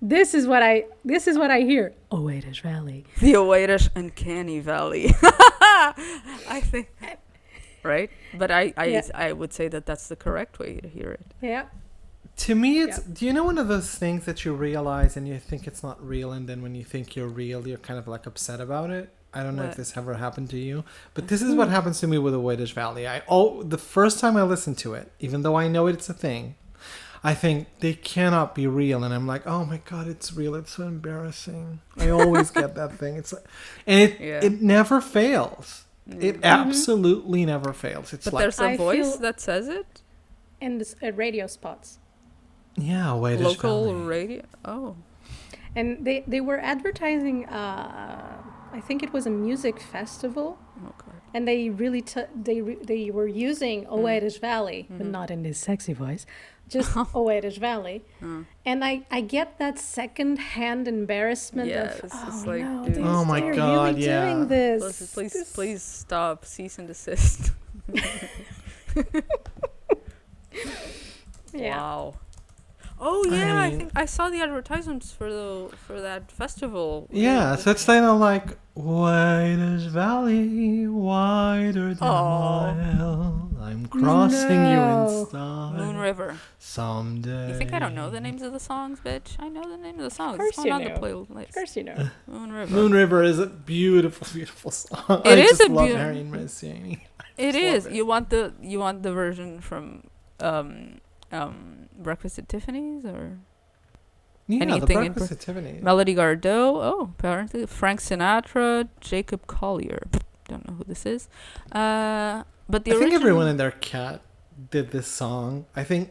This is what I this is what I hear. Oeiras Valley. the Oeiras and Canny Valley. I think, right? But I, I, Yeah. I would say that that's the correct way to hear it. Yeah. To me, it's. Do you know one of those things that you realize and you think it's not real, and then when you think you're real, you're kind of like upset about it? I don't know What? if this ever happened to you, but this is what happens to me with the Wadish Valley. I oh, the first time I listen to it, even though I know it's a thing, I think they cannot be real, and I'm like, oh my god, it's real. It's so embarrassing. I always get that thing. It's like, and it Yeah. it never fails. It absolutely never fails. It's But like there's a I voice feel- that says it. And this, uh, radio spots. yeah, Wadish Local Valley. radio. Oh. And they, they were advertising, uh, I think it was a music festival. Oh god. And they really t- they re- they were using. Oeiras Valley, But not in this sexy voice. just Oeiras Valley, Hmm. and I I get that second hand embarrassment Yes, of it's oh like, no, dude. they, Oh my they're God, really yeah. doing this. Please, please, This- please stop. Cease and desist. Yeah. Wow. Oh yeah, I, mean- think I saw the advertisements for the for that festival. Yeah, so it's kind of like Wadish Valley, wider than Aw. a mile. I'm crossing you in style Moon River. someday. You think I don't know the names of the songs, bitch? I know the name of the songs. Of course it's you on know. the playlist. Of course you know. Moon River. Moon River is a beautiful, beautiful song. It I is just a love beau- Harry and Missy. It just love is. it. You want the you want the version from um um Breakfast at Tiffany's or Yeah, the Anything in Breakfast Tiffany. Melody Gardot? Oh, apparently Frank Sinatra, Jacob Collier. Don't know who this is. Uh, but the I think everyone in their cat did this song. I think.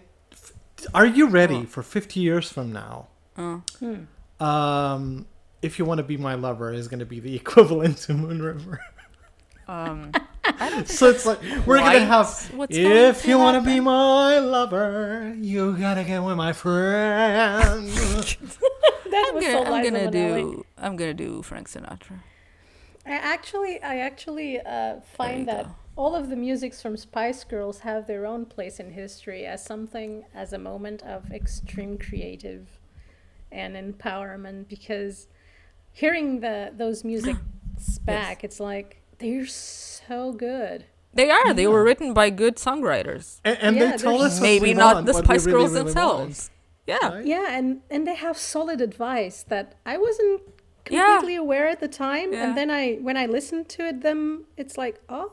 Are you ready Oh. for 50 years from now? Oh. Hmm. Um, if you want to be my lover is going to be the equivalent to Moon River. Um, so it's like we're gonna have. What's going if to you want to be my lover, you gotta get with my friend. That I'm was gonna, so I'm gonna Minnelli. do I'm gonna do Frank Sinatra. I actually, I actually uh, find that go. all of the musics from Spice Girls have their own place in history as something, as a moment of extreme creative and empowerment. Because hearing the those musics back, it's like they're so good. They are. They were written by good songwriters. and, and Yeah, they told there's- us Maybe not want, the Spice really, Girls really themselves. Yeah. right? Yeah, and and they have solid advice that I wasn't Yeah. completely aware at the time, Yeah. and then I when I listened to it, them it's like oh.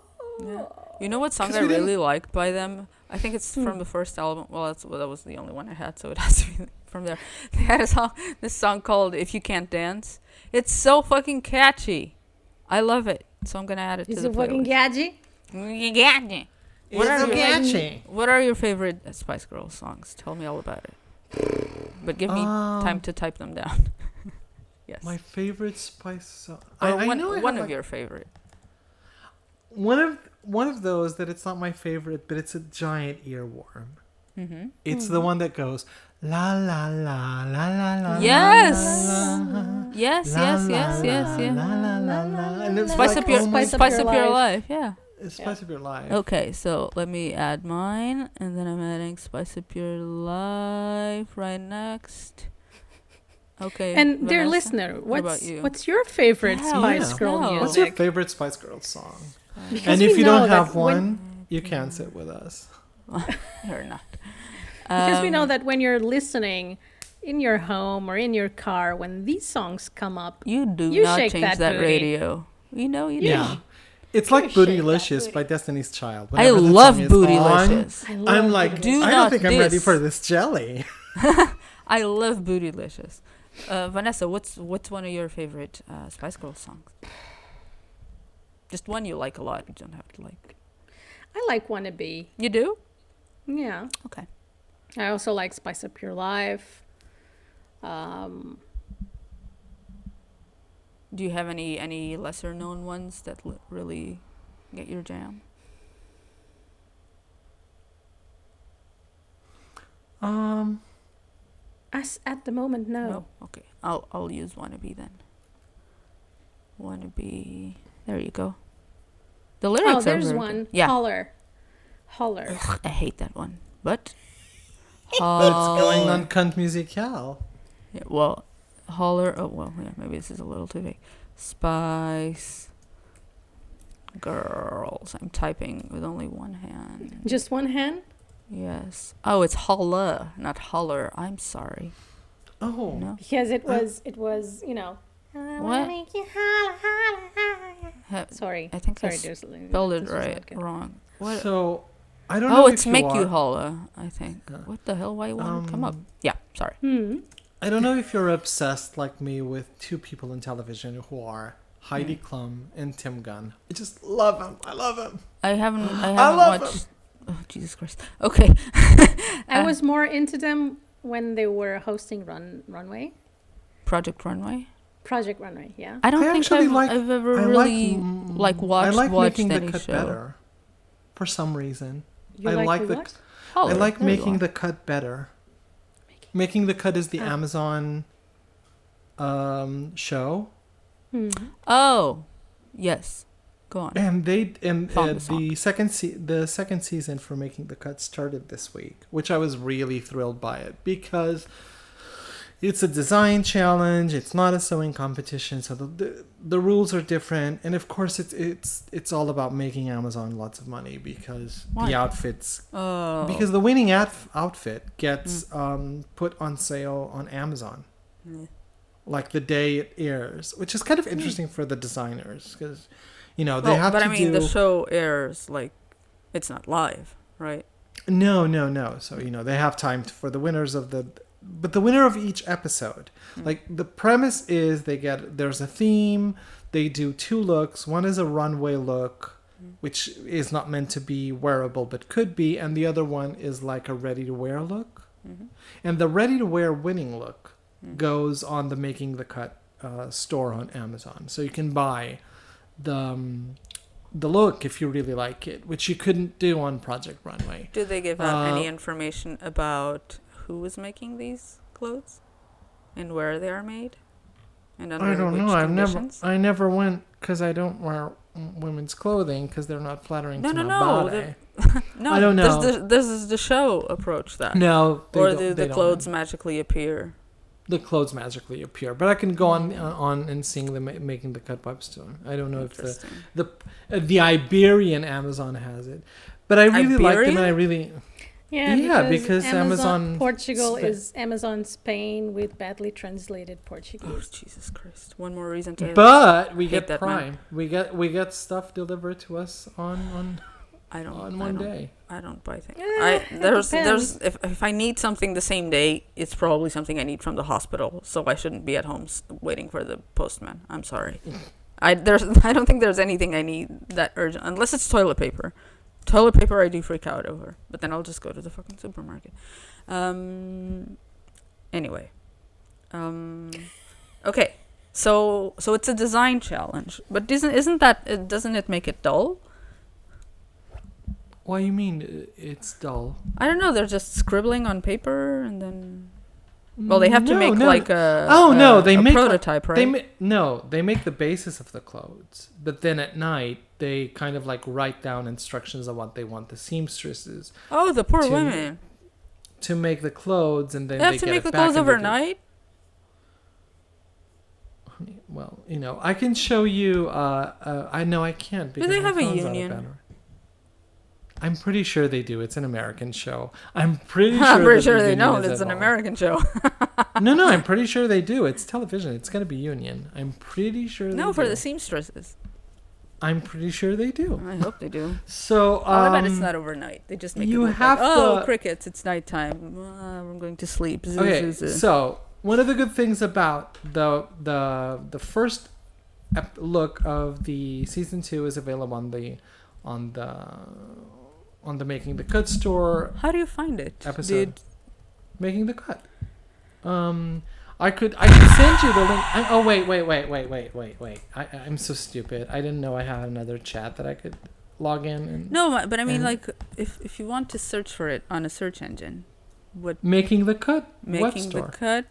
You know what song I really liked by them? I think it's Hmm. from the first album. Well, that's well, that was the only one I had, so it has to be from there. They had a song, this song called "If You Can't Dance." It's so fucking catchy. I love it, so I'm gonna add it Is to it the fucking playlist. gadgy? Gadget. What are so your- What are your favorite Spice Girls songs? Tell me all about it. But give me time Um, to type them down. yes. My favorite Spice song. or I, I one, know one have, of like, your favorite. one of one of those that it's not my favorite, but it's a giant earworm. Mm-hmm. It's the one that goes la la la la la la. Yes. la, la, Yes, la, yes, la, yes, yes, yeah. La la la la. And it's Spice like, up your Spice up your up your life. life. Yeah. it's Spice up your life. Okay, so let me add mine, and then I'm adding Spice Up Your Life right next. Okay. And dear listener, what's you? what's your favorite Yeah, Spice yeah. Girl music? What's your favorite Spice Girls song? Because and if you don't have one, you can mm. sit with us. You're not. Because we know Um, that when you're listening in your home or in your car, when these songs come up, you do you not shake change that that, radio. You know you do. Yeah. It's like Bootylicious by Destiny's Child. I love song on, Bootylicious. I love I'm like, it. Do I don't not think I'm ready for this jelly. I love Bootylicious. Uh, Vanessa, what's what's one of your favorite uh, Spice Girls songs? Just one you like a lot. You don't have to like. I like Wannabe. You do? Yeah. Okay. I also like Spice Up Your Life. Um, Do you have any any lesser known ones that l- really get your jam? Um, as at the moment, no. No. Okay. I'll I'll use wannabe then. Wannabe. There you go. The lyrics Oh, are there's very one. Yeah. Holler. Holler. Ugh, I hate that one. But. But it's going Holler. on Cunt Musicale. Yeah, well, holler. Oh well, yeah. Maybe this is a little too big. Spice. Girls. I'm typing with only one hand. Just one hand? Yes. Oh, it's holla, not holler. I'm sorry. Oh, No. Because it oh. was, it was, you know. What? Ha- Sorry. I think I Sorry, there's spelled it this was not right wrong. What? So I don't know. Oh, it's you make you are- holla. I think. Yeah. What the hell? Why won't it come up? Um, Yeah. Sorry. Hmm. I don't know if you're obsessed like me with two people in television who are Heidi Hmm. Klum and Tim Gunn. I just love them. I love them. I haven't. I I haven't love watched. Oh Jesus Christ. Okay. I Uh, was more into them when they were hosting Run Runway, Project Runway. Project Runway. Yeah. I don't I think I've, like- I've ever I really like, like, I watched- like watched making the any cut show. better. For some reason, You I like the the- what? Holler. I like There making the cut better. Making the cut is the Ah. Amazon um, show, Hmm. Oh, yes. Go on. and they and uh, the the second se- the second season for making the cut started this week, which I was really thrilled by it because it's a design challenge. It's not a sewing competition, so the, the the rules are different, and of course it's it's it's all about making Amazon lots of money because Why? the outfits Oh. because the winning out- outfit gets um, put on sale on Amazon Yeah. like the day it airs, which is kind of interesting for the designers because you know they Well, have but to But I mean, do the show airs like it's not live, right? no no no so you know they have time to, for the winners of the but the winner of each episode Hmm. like the premise is they get there's a theme they do two looks one is a runway look Hmm. which is not meant to be wearable but could be and the other one is like a ready to wear look Mhm. and the ready to wear winning look Mm. goes on the making the cut uh, store on amazon so you can buy the um, the look if you really like it which you couldn't do on project runway Do they give out any Uh, information about who is making these clothes and where they are made? And under I don't know. I've never. I never went because I don't wear women's clothing because they're not flattering No, to no, my no, body. the- No, I don't know. Does the, does the show approach that? No, or do the clothes magically appear? The clothes magically appear, but I can go on on and seeing them making the cut web store. I don't know if the the uh, the Iberian Amazon has it, but I really like them, and I really Yeah, Yeah, because, because Amazon, Amazon Portugal Spa- is Amazon Spain with badly translated Portuguese. Oh, Jesus Christ! One more reason to. But we get that man. Prime. We get we get stuff delivered to us on on I don't. on I one don't, day. I don't buy things. Eh, I there's there's if if I need something the same day, it's probably something I need from the hospital. So I shouldn't be at home waiting for the postman. I'm sorry. I there's I don't think there's anything I need that urgent unless it's toilet paper. Toilet paper I do freak out over, but then I'll just go to the fucking supermarket. Um. Anyway. Um. Okay. So so it's a design challenge, but isn't isn't that uh, doesn't it make it dull? What do you mean it's dull? I don't know. They're just scribbling on paper, and then well, they have to No, make no. like a Oh, a- no, they make, like- prototype, right? They ma- no, they make the basis of the clothes, but then at night they kind of like write down instructions on what they want the seamstresses oh, the poor to- women! to make the clothes, and then They have they to get make the clothes do- overnight. Well, you know, I can show you. Uh, uh, I know I can't. Do Because they have a phone's out of union? I'm pretty sure they do. It's an American show. I'm pretty sure. I'm pretty sure they know it's an involved. American show. No, no, I'm pretty sure they do. It's television. It's gonna be union. I'm pretty sure. no, for do. the seamstresses. I'm pretty sure they do. I hope they do. So, um, I bet it's not overnight. They just make you it have like, oh, to- crickets, it's nighttime. Uh, we're going to sleep. Okay, so one of the good things about the the the first ep- look of the season two is available on the on the on the making the cut store How do you find it? episode. Did, making the cut. Um, I could I could send you the link. I, oh wait wait wait wait wait wait wait. I I'm so stupid. I didn't know I had another chat that I could log in and no, but I mean, like, if if you want to search for it on a search engine, what making the cut web making the cut?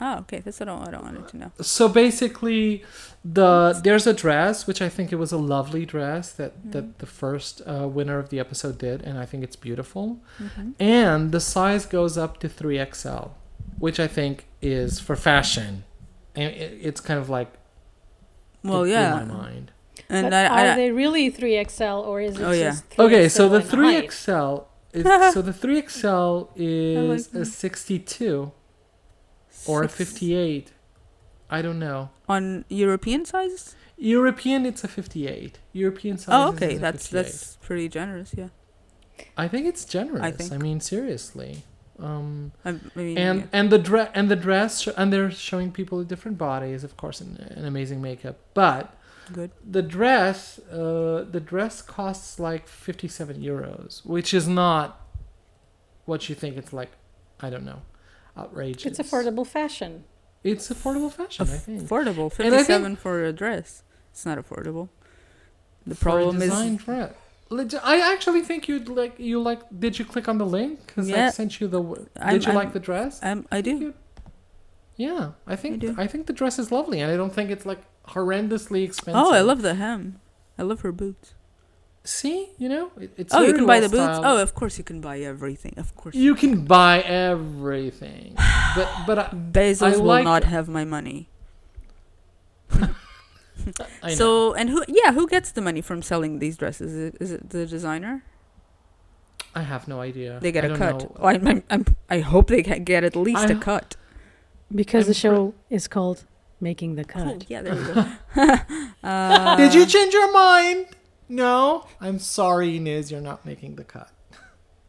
Oh, okay. That's what I don't, I don't wanted to know. so basically the there's a dress which i think it was a lovely dress that Mm-hmm. that the first uh, winner of the episode did and i think it's beautiful hmm and the size goes up to 3xl which i think is for fashion and it, it's kind of like Well, it blew yeah, my mind and but I, are I, they really 3XL or is it Oh, yeah. just 3XL okay so the 3xl is so the 3xl is that. a 62 or a 58 i don't know on European sizes. European, it's a 58. European size. Oh, is okay. a That's that's pretty generous. Yeah. I think it's generous. I, think- mean, seriously. Um, I, I mean, and yeah. and the dress and the dress sh- and they're showing people with different bodies, of course, and, and amazing makeup. But good. the dress, uh, the dress costs like 57 euros, which is not what you think. It's like, I don't know, outrageous. It's affordable fashion. It's affordable fashion, I think. affordable. And I think- Fifty-seven for a dress. It's not affordable. The For a problem design is dress. I actually think you'd like you like. Did you click on the link? Because I sent you the. w- I'm- Did you I'm- like the dress? um, I do. Yeah, I think do. I, think the dress is lovely, and I don't think it's like horrendously expensive. Oh, I love the hem. I love her boots. See, you know, it, it's oh, you can buy the boots. styled. Oh, of course you can buy everything. Of course. you can buy everything, but but I, Bezos I will like- not have my money. I know. So and who? Yeah, who gets the money from selling these dresses? Is it, is it the designer? I have no idea. They get I a don't cut. know. Oh, I'm, I'm, I'm, I hope they get at least a I- cut. Because the I'm show is called Making the Cut. Cool. Yeah, there you go. uh, Did you change your mind? No. I'm sorry, Inez. You're not making the cut.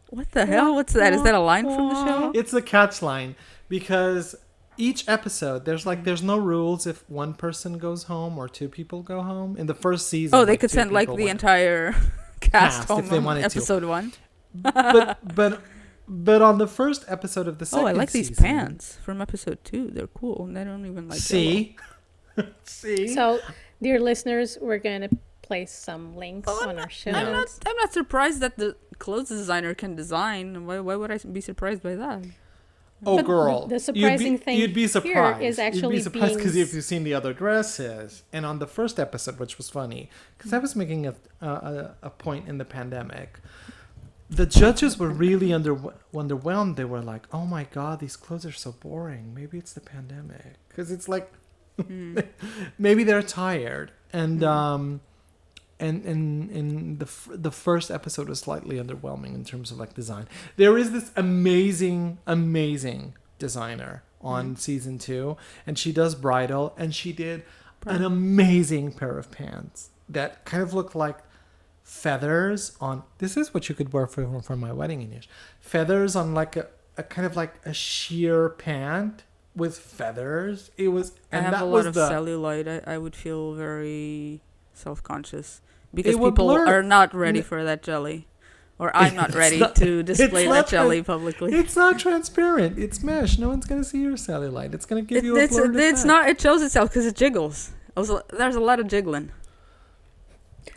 What the hell? What's that? Is that a line from the show? It's a catch line because each episode there's like there's no rules if one person goes home or two people go home. In the first season, Oh, they like, could send like the entire cast Cast, home if they on wanted to. episode one. but but but on the first episode of the second Oh, I like these pants from episode two. They're cool, and I don't even like. See, see. So, dear listeners, we're going to place some links Oh, I'm on our show I'm not. I'm not surprised that the clothes designer can design. Why? Why would I be surprised by that? Oh, But girl, the you'd be, thing you'd be here surprised. is you'd be surprised because being if you've seen the other dresses, and on the first episode, which was funny, because I was making a, a a point in the pandemic. The judges were really under underwhelmed. They were like, "Oh my god, these clothes are so boring. Maybe it's the pandemic." Because it's like Hmm. maybe they're tired and Mhm. um and and and the f- the first episode was slightly underwhelming in terms of like design there is this amazing amazing designer on mm-hmm. season 2 and she does bridal and she did an amazing pair of pants that kind of looked like feathers on this is what you could wear for for my wedding Inish. feathers on like a, a kind of like a sheer pant with feathers it was I and have that a was lot of the cellulite. I, I would feel very self-conscious because people blur- are not ready for that jelly, or I'm not ready not- to display that tran- jelly publicly. It's not transparent. It's mesh. No one's gonna see your cellulite. It's gonna give It- you a it's blurred it's effect. not. It shows itself because it jiggles. Also, there's a lot of jiggling.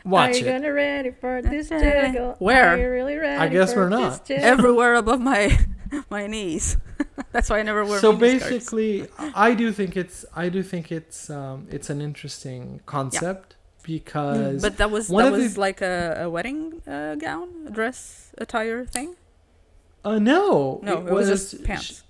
Watch Are you it. gonna ready for this jiggle? where? Are you really ready? I guess for we're not. this? Everywhere above my my knees. That's why I never wear. So mini skirts. basically, I do think it's I do think it's um it's an interesting concept because but that was one that of the- was like a, a wedding uh, gown, dress attire thing. uh no No, it, was, just pants.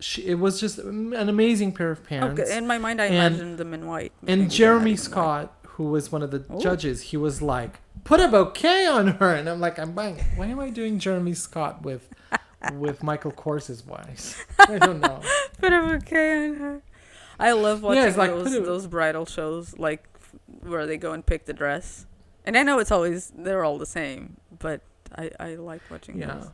Sh- it was just an amazing pair of pants. Okay, in my mind, I And- imagined them in white. and Jeremy not even white. Scott, who was one of the Oh. judges, he was like, "Put a bouquet on her," and I'm like, "I'm buying. it. Why am I doing Jeremy Scott with with Michael Kors's voice? I don't know." Put a bouquet on her. I love watching it's like, those those bridal shows, like where they go and pick the dress. And I know it's always they're all the same, but I I like watching Yeah. those.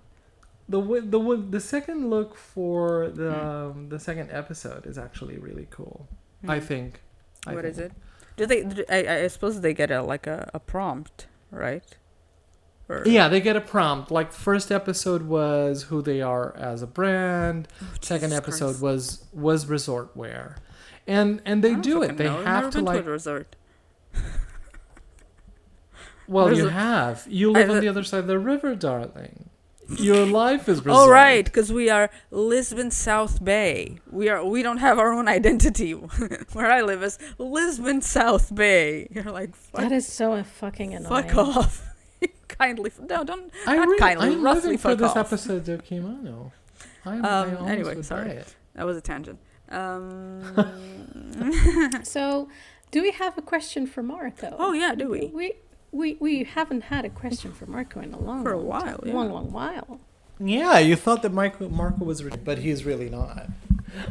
The the the second look for the Hmm. um, the second episode is actually really cool. I Hmm. think. I What is think. it? Do they? do- I, I suppose they get a like a, a prompt, right? Or, Yeah, they get a prompt. Like first episode was who they are as a brand. Oh, Second Jesus episode Christ. was was resort wear, and and they don't do it. They know. I've to like. resort. Well, There's you a- have. You I live on the other side of the river, darling. Your life is resort. Oh right, because we are Lisbon South Bay. We are we don't have our own identity. Where I live is Lisbon South Bay. You're like fuck, That is so fucking annoying. fuck off. kindly no don't I not really, kindly, I'm roughly living for fuck this off. episode of Kimono. I'm, Um, almost anyway, sorry. That was a tangent. Um, So, do we have a question for Marco? oh yeah, do we? We we we haven't had a question for Marco in a long For a long while, time. yeah. long long while. Yeah, you thought that Marco, Marco was, re- but he's really not.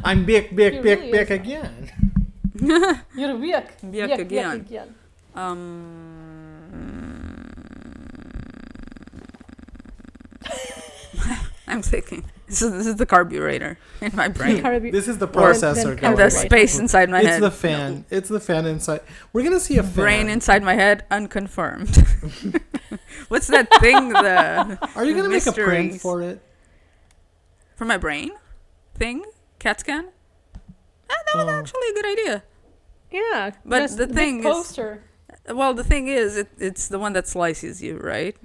I'm big, big, He big, really big again. You're yuck. Yuck again. again. Um, I'm thinking. This is, this is the carburetor in my brain. Carbu- This is the Or- processor. then and the space inside my it's head. It's the fan. It's the fan inside. We're gonna see a fan. Brain inside my head, unconfirmed. What's that thing? The Are you gonna make a print for it? for my brain thing? CAT scan? Ah, that was Oh. actually a good idea. Yeah, But just the big thing is- poster. Well, the thing is, it, it's the one that slices you, right?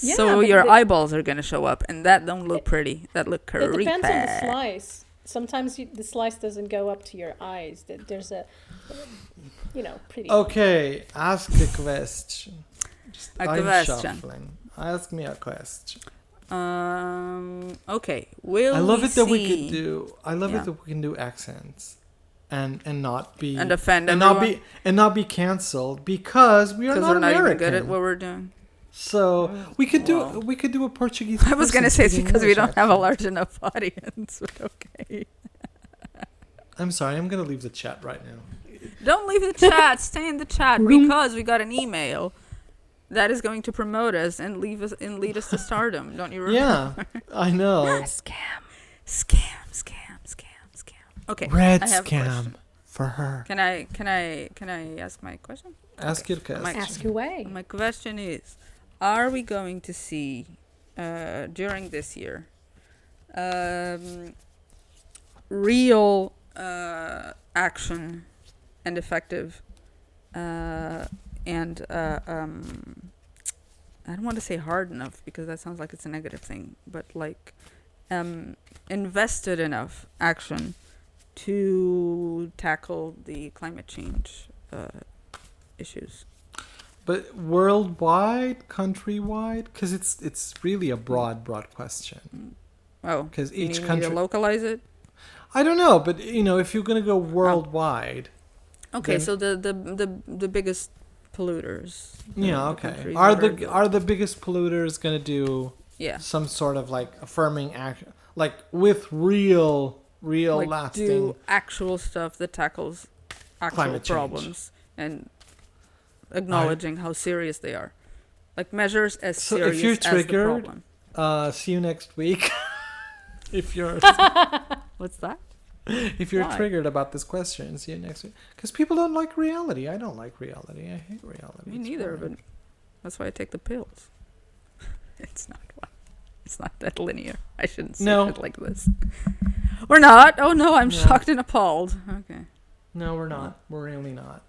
Yeah, so your the- eyeballs are gonna show up, and that don't look pretty. That look It depends on the slice. Sometimes you, the slice doesn't go up to your eyes. Th- There's a, you know, pretty. Okay, ask a question. Just, A I'm question. shuffling. Ask me a question. Um. Okay. Will I love we it that we see- could do. I love Yeah. it that we can do accents, and and not be and offend and everyone not be and not be canceled because we are not we're not American. even good at what we're doing. So we could do Well. we could do a Portuguese. I was gonna say it's speaking because we don't have a large enough audience, but okay. I'm sorry. I'm gonna leave the chat right now. Don't leave the chat. Stay in the chat because we got an email that is going to promote us and leave us and lead us to stardom. Don't you remember? Yeah, I know. Scam. Scam, scam, scam, scam. Okay. Red I have a question. scam for her. Can I can I can I ask my question? Ask Okay. your question. My- Ask away. My question is, are we going to see uh, during this year um, real uh, action and effective uh, and uh, um, I don't want to say hard enough because that sounds like it's a negative thing, but like um, invested enough action to tackle the climate change uh, issues. But worldwide, countrywide, because it's it's really a broad, broad question. Oh, Because you each country, localize it. I don't know, but you know, if you're gonna go oh. worldwide, Okay, Then- so the, the the the biggest polluters. yeah, okay. Are the good. are the biggest polluters gonna do yeah some sort of like affirming action, like with real, real like lasting? do actual stuff that tackles actual Climate change. problems and acknowledging how serious they are, like measures as So if serious you're as the problem. Uh, see you next week. if you're What's that? if you're Why? triggered about this question, see you next week. Because people don't like reality. I don't like reality. I hate reality. Me It's neither, boring. but that's why I take the pills. it's not. It's not that linear. I shouldn't say No. it like this. We're not. Oh no, I'm No. shocked and appalled. Okay. no, we're not. We're really not.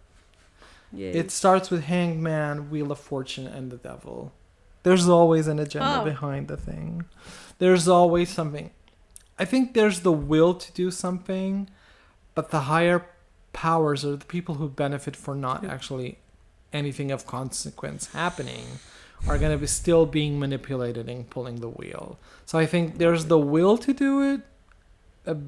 Yeah. It starts with Hangman, Wheel of Fortune, and the Devil. There's always an agenda Oh. behind the thing. There's always something. I think there's the will to do something, but the higher powers or the people who benefit for not actually anything of consequence happening are going to be still being manipulated and pulling the wheel. So I think there's the will to do it,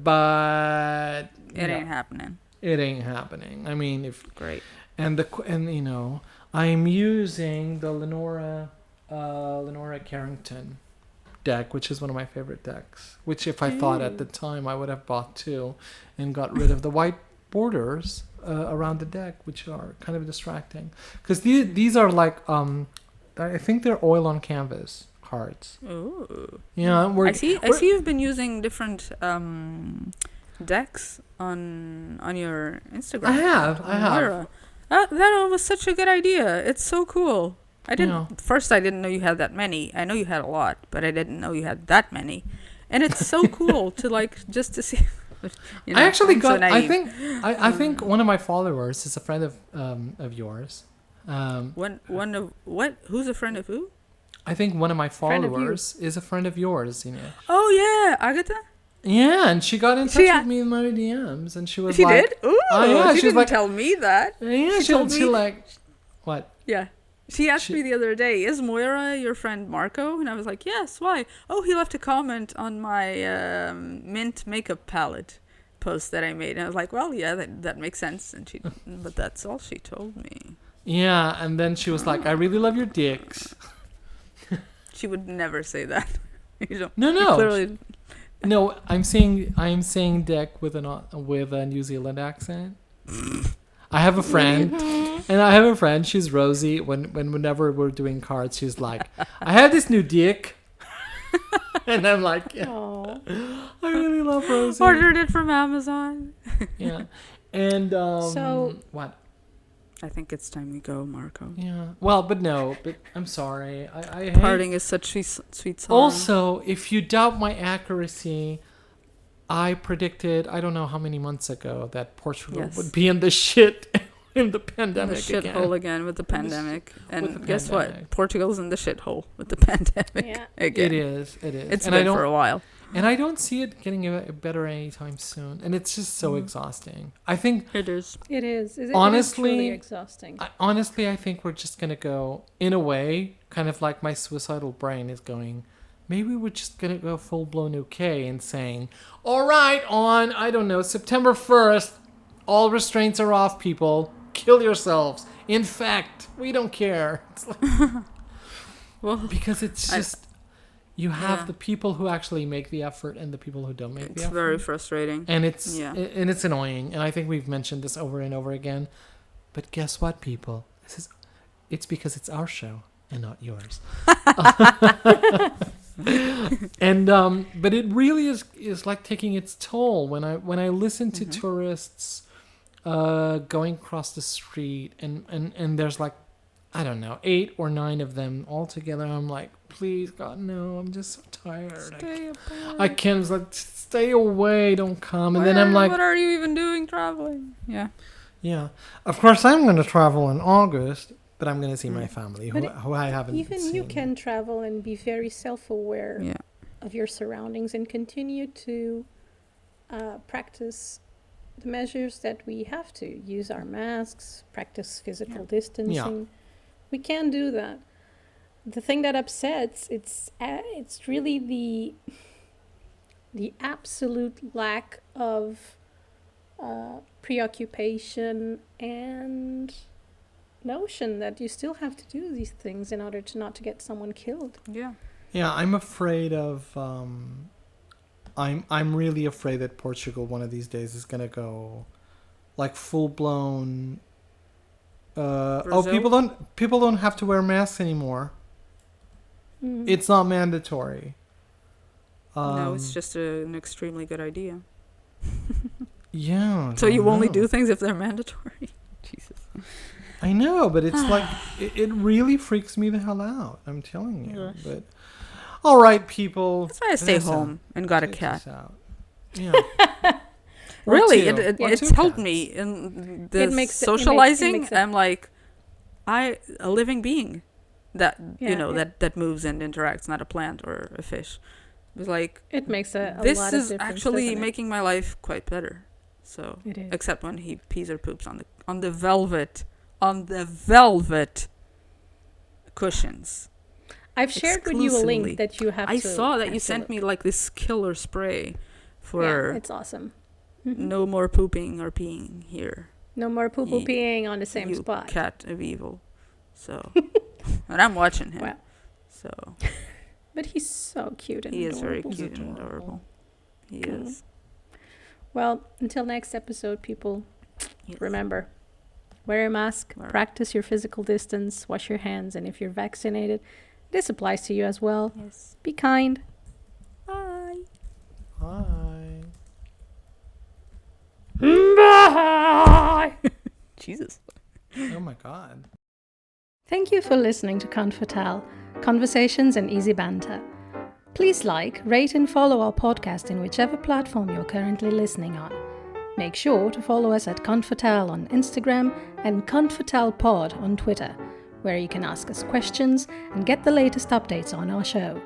but it no, ain't happening. it ain't happening. I mean, if Great. And the and you know I'm using the Leonora uh, Leonora Carrington deck, which is one of my favorite decks. Which, if I thought at the time, I would have bought two, and got rid of the white borders uh, around the deck, which are kind of distracting. Because these these are like um, I think they're oil on canvas cards. Ooh. Yeah, we're, I see. I see. You've been using different um, decks on on your Instagram. I have, I have. Uh, that was such a good idea. It's so cool. I didn't. First, I didn't know you had that many. I know you had a lot, but I didn't know you had that many. And it's so cool to like just to see. You know, I actually I'm so got. I think. I, I think one of my followers is a friend of um, of yours. Um, one one of what? Who's a friend of who? I think one of my Friend of followers is a friend of yours. You know. Oh yeah, Agatha. Yeah, and she got in touch She with me in my DMs, and she was She like, did. Ooh, Oh, yeah, she she's didn't like- tell me that. "Yeah, she she, told she me- like, what? Yeah. She asked She- me the other day, "Is Moira your friend Marco?" And I was like, "Yes. Why?" Oh, he left a comment on my um, mint makeup palette post that I made, and I was like, "Well, yeah, that that makes sense." And she, but that's all she told me. Yeah, and then she was like, I really love your dicks. She would never say that. you don't. No, no, Clearly, no. I'm saying I'm saying dick with an with a New Zealand accent. I have a friend, and I have a friend. She's Rosie. When when whenever we're doing cards, she's like, "I have this new dick," and I'm like, yeah, I really love Rosie. Ordered it from Amazon. Yeah, and um, So- what? I think it's time we go, Marco. Yeah. Well, but no. But I'm sorry. I, I hate Parting is such sweet, sweet song. Also, if you doubt my accuracy, I predicted I don't know how many months ago that Portugal Yes. would be in the shit in the pandemic the again. shithole again with the In the pandemic. And the guess pandemic. what? Portugal's in the shithole with the pandemic yeah. again. It is. It is. It's and I been don't for a while. and I don't see it getting a, a better anytime soon. And it's just so Mhm. exhausting. I think It is. It is. It, Honestly, it is truly exhausting. I, honestly, I think we're just gonna go in a way, kind of like my suicidal brain is going. Maybe we're just gonna go full blown UK and saying, "All right, on I don't know September first, all restraints are off. People, kill yourselves. In fact, we don't care." It's like, Well, because it's I- just you have Yeah. the people who actually make the effort and the people who don't make it's the effort very frustrating. and it's Yeah. and it's annoying and i think we've mentioned this over and over again but guess what people this is it's because it's our show and not yours and um but it really is is like taking its toll when i when i listen to Mhm. tourists uh going across the street and and and there's like i don't know eight or nine of them all together i'm like please god no i'm just so tired I Stay I can't. It's like, stay away, don't come. And then I'm like, what are you even doing traveling? Yeah. yeah. Of course, I'm going to travel in August, but I'm going to see my family, who, it- who I haven't Even seen. you can travel and be very self-aware Yeah. of your surroundings and continue to uh, practice the measures that we have to use our masks, practice physical distancing. We can do that. The thing that upsets it's uh, it's really the the absolute lack of uh, preoccupation and notion that you still have to do these things in order to not to get someone killed. Yeah. Yeah, I'm afraid of. Um, I'm I'm really afraid that Portugal one of these days is going to go, like full blown. Uh, oh, people don't people don't have to wear masks anymore. Mm. It's not mandatory. no, it's Um, just a, an extremely good idea. yeah. So I you only do things if they're mandatory. Jesus. I know, but it's like it, it really freaks me the hell out. I'm telling you. Yes. But all right, people. That's why I stay home and got a cat. out. Yeah. Really, it, it, it's helped cats. me in the It makes it- it makes- it socializing. makes it- I'm like, I a living being that Yeah, you know it- that that moves and interacts, not a plant or a fish. It's like It makes a, a this lot is of actually making my life quite better. So It is. except when he pees or poops on the on the velvet on the velvet cushions. I've shared with you a link that you have I saw that you sent me like this killer spray for. Yeah, it's awesome. Mhm. no more pooping or peeing here. No more poo poo peeing on the same you spot. cat of evil. So, and I'm watching him. Wow. So But he's so cute and adorable. he is very adorable. cute and adorable. adorable. He is. Well, until next episode, people, Yes. remember wear a mask, Wear- practice your physical distance, wash your hands, and if you're vaccinated, this applies to you as well. Yes. Be kind. Bye. Hi. Bye. Jesus. Oh my god. Thank you for listening to Confatal, Conversations and Easy Banter. Please like, rate, and follow our podcast in whichever platform you're currently listening on. Make sure to follow us at Confatal on Instagram and Confatal Pod on Twitter, where you can ask us questions and get the latest updates on our show.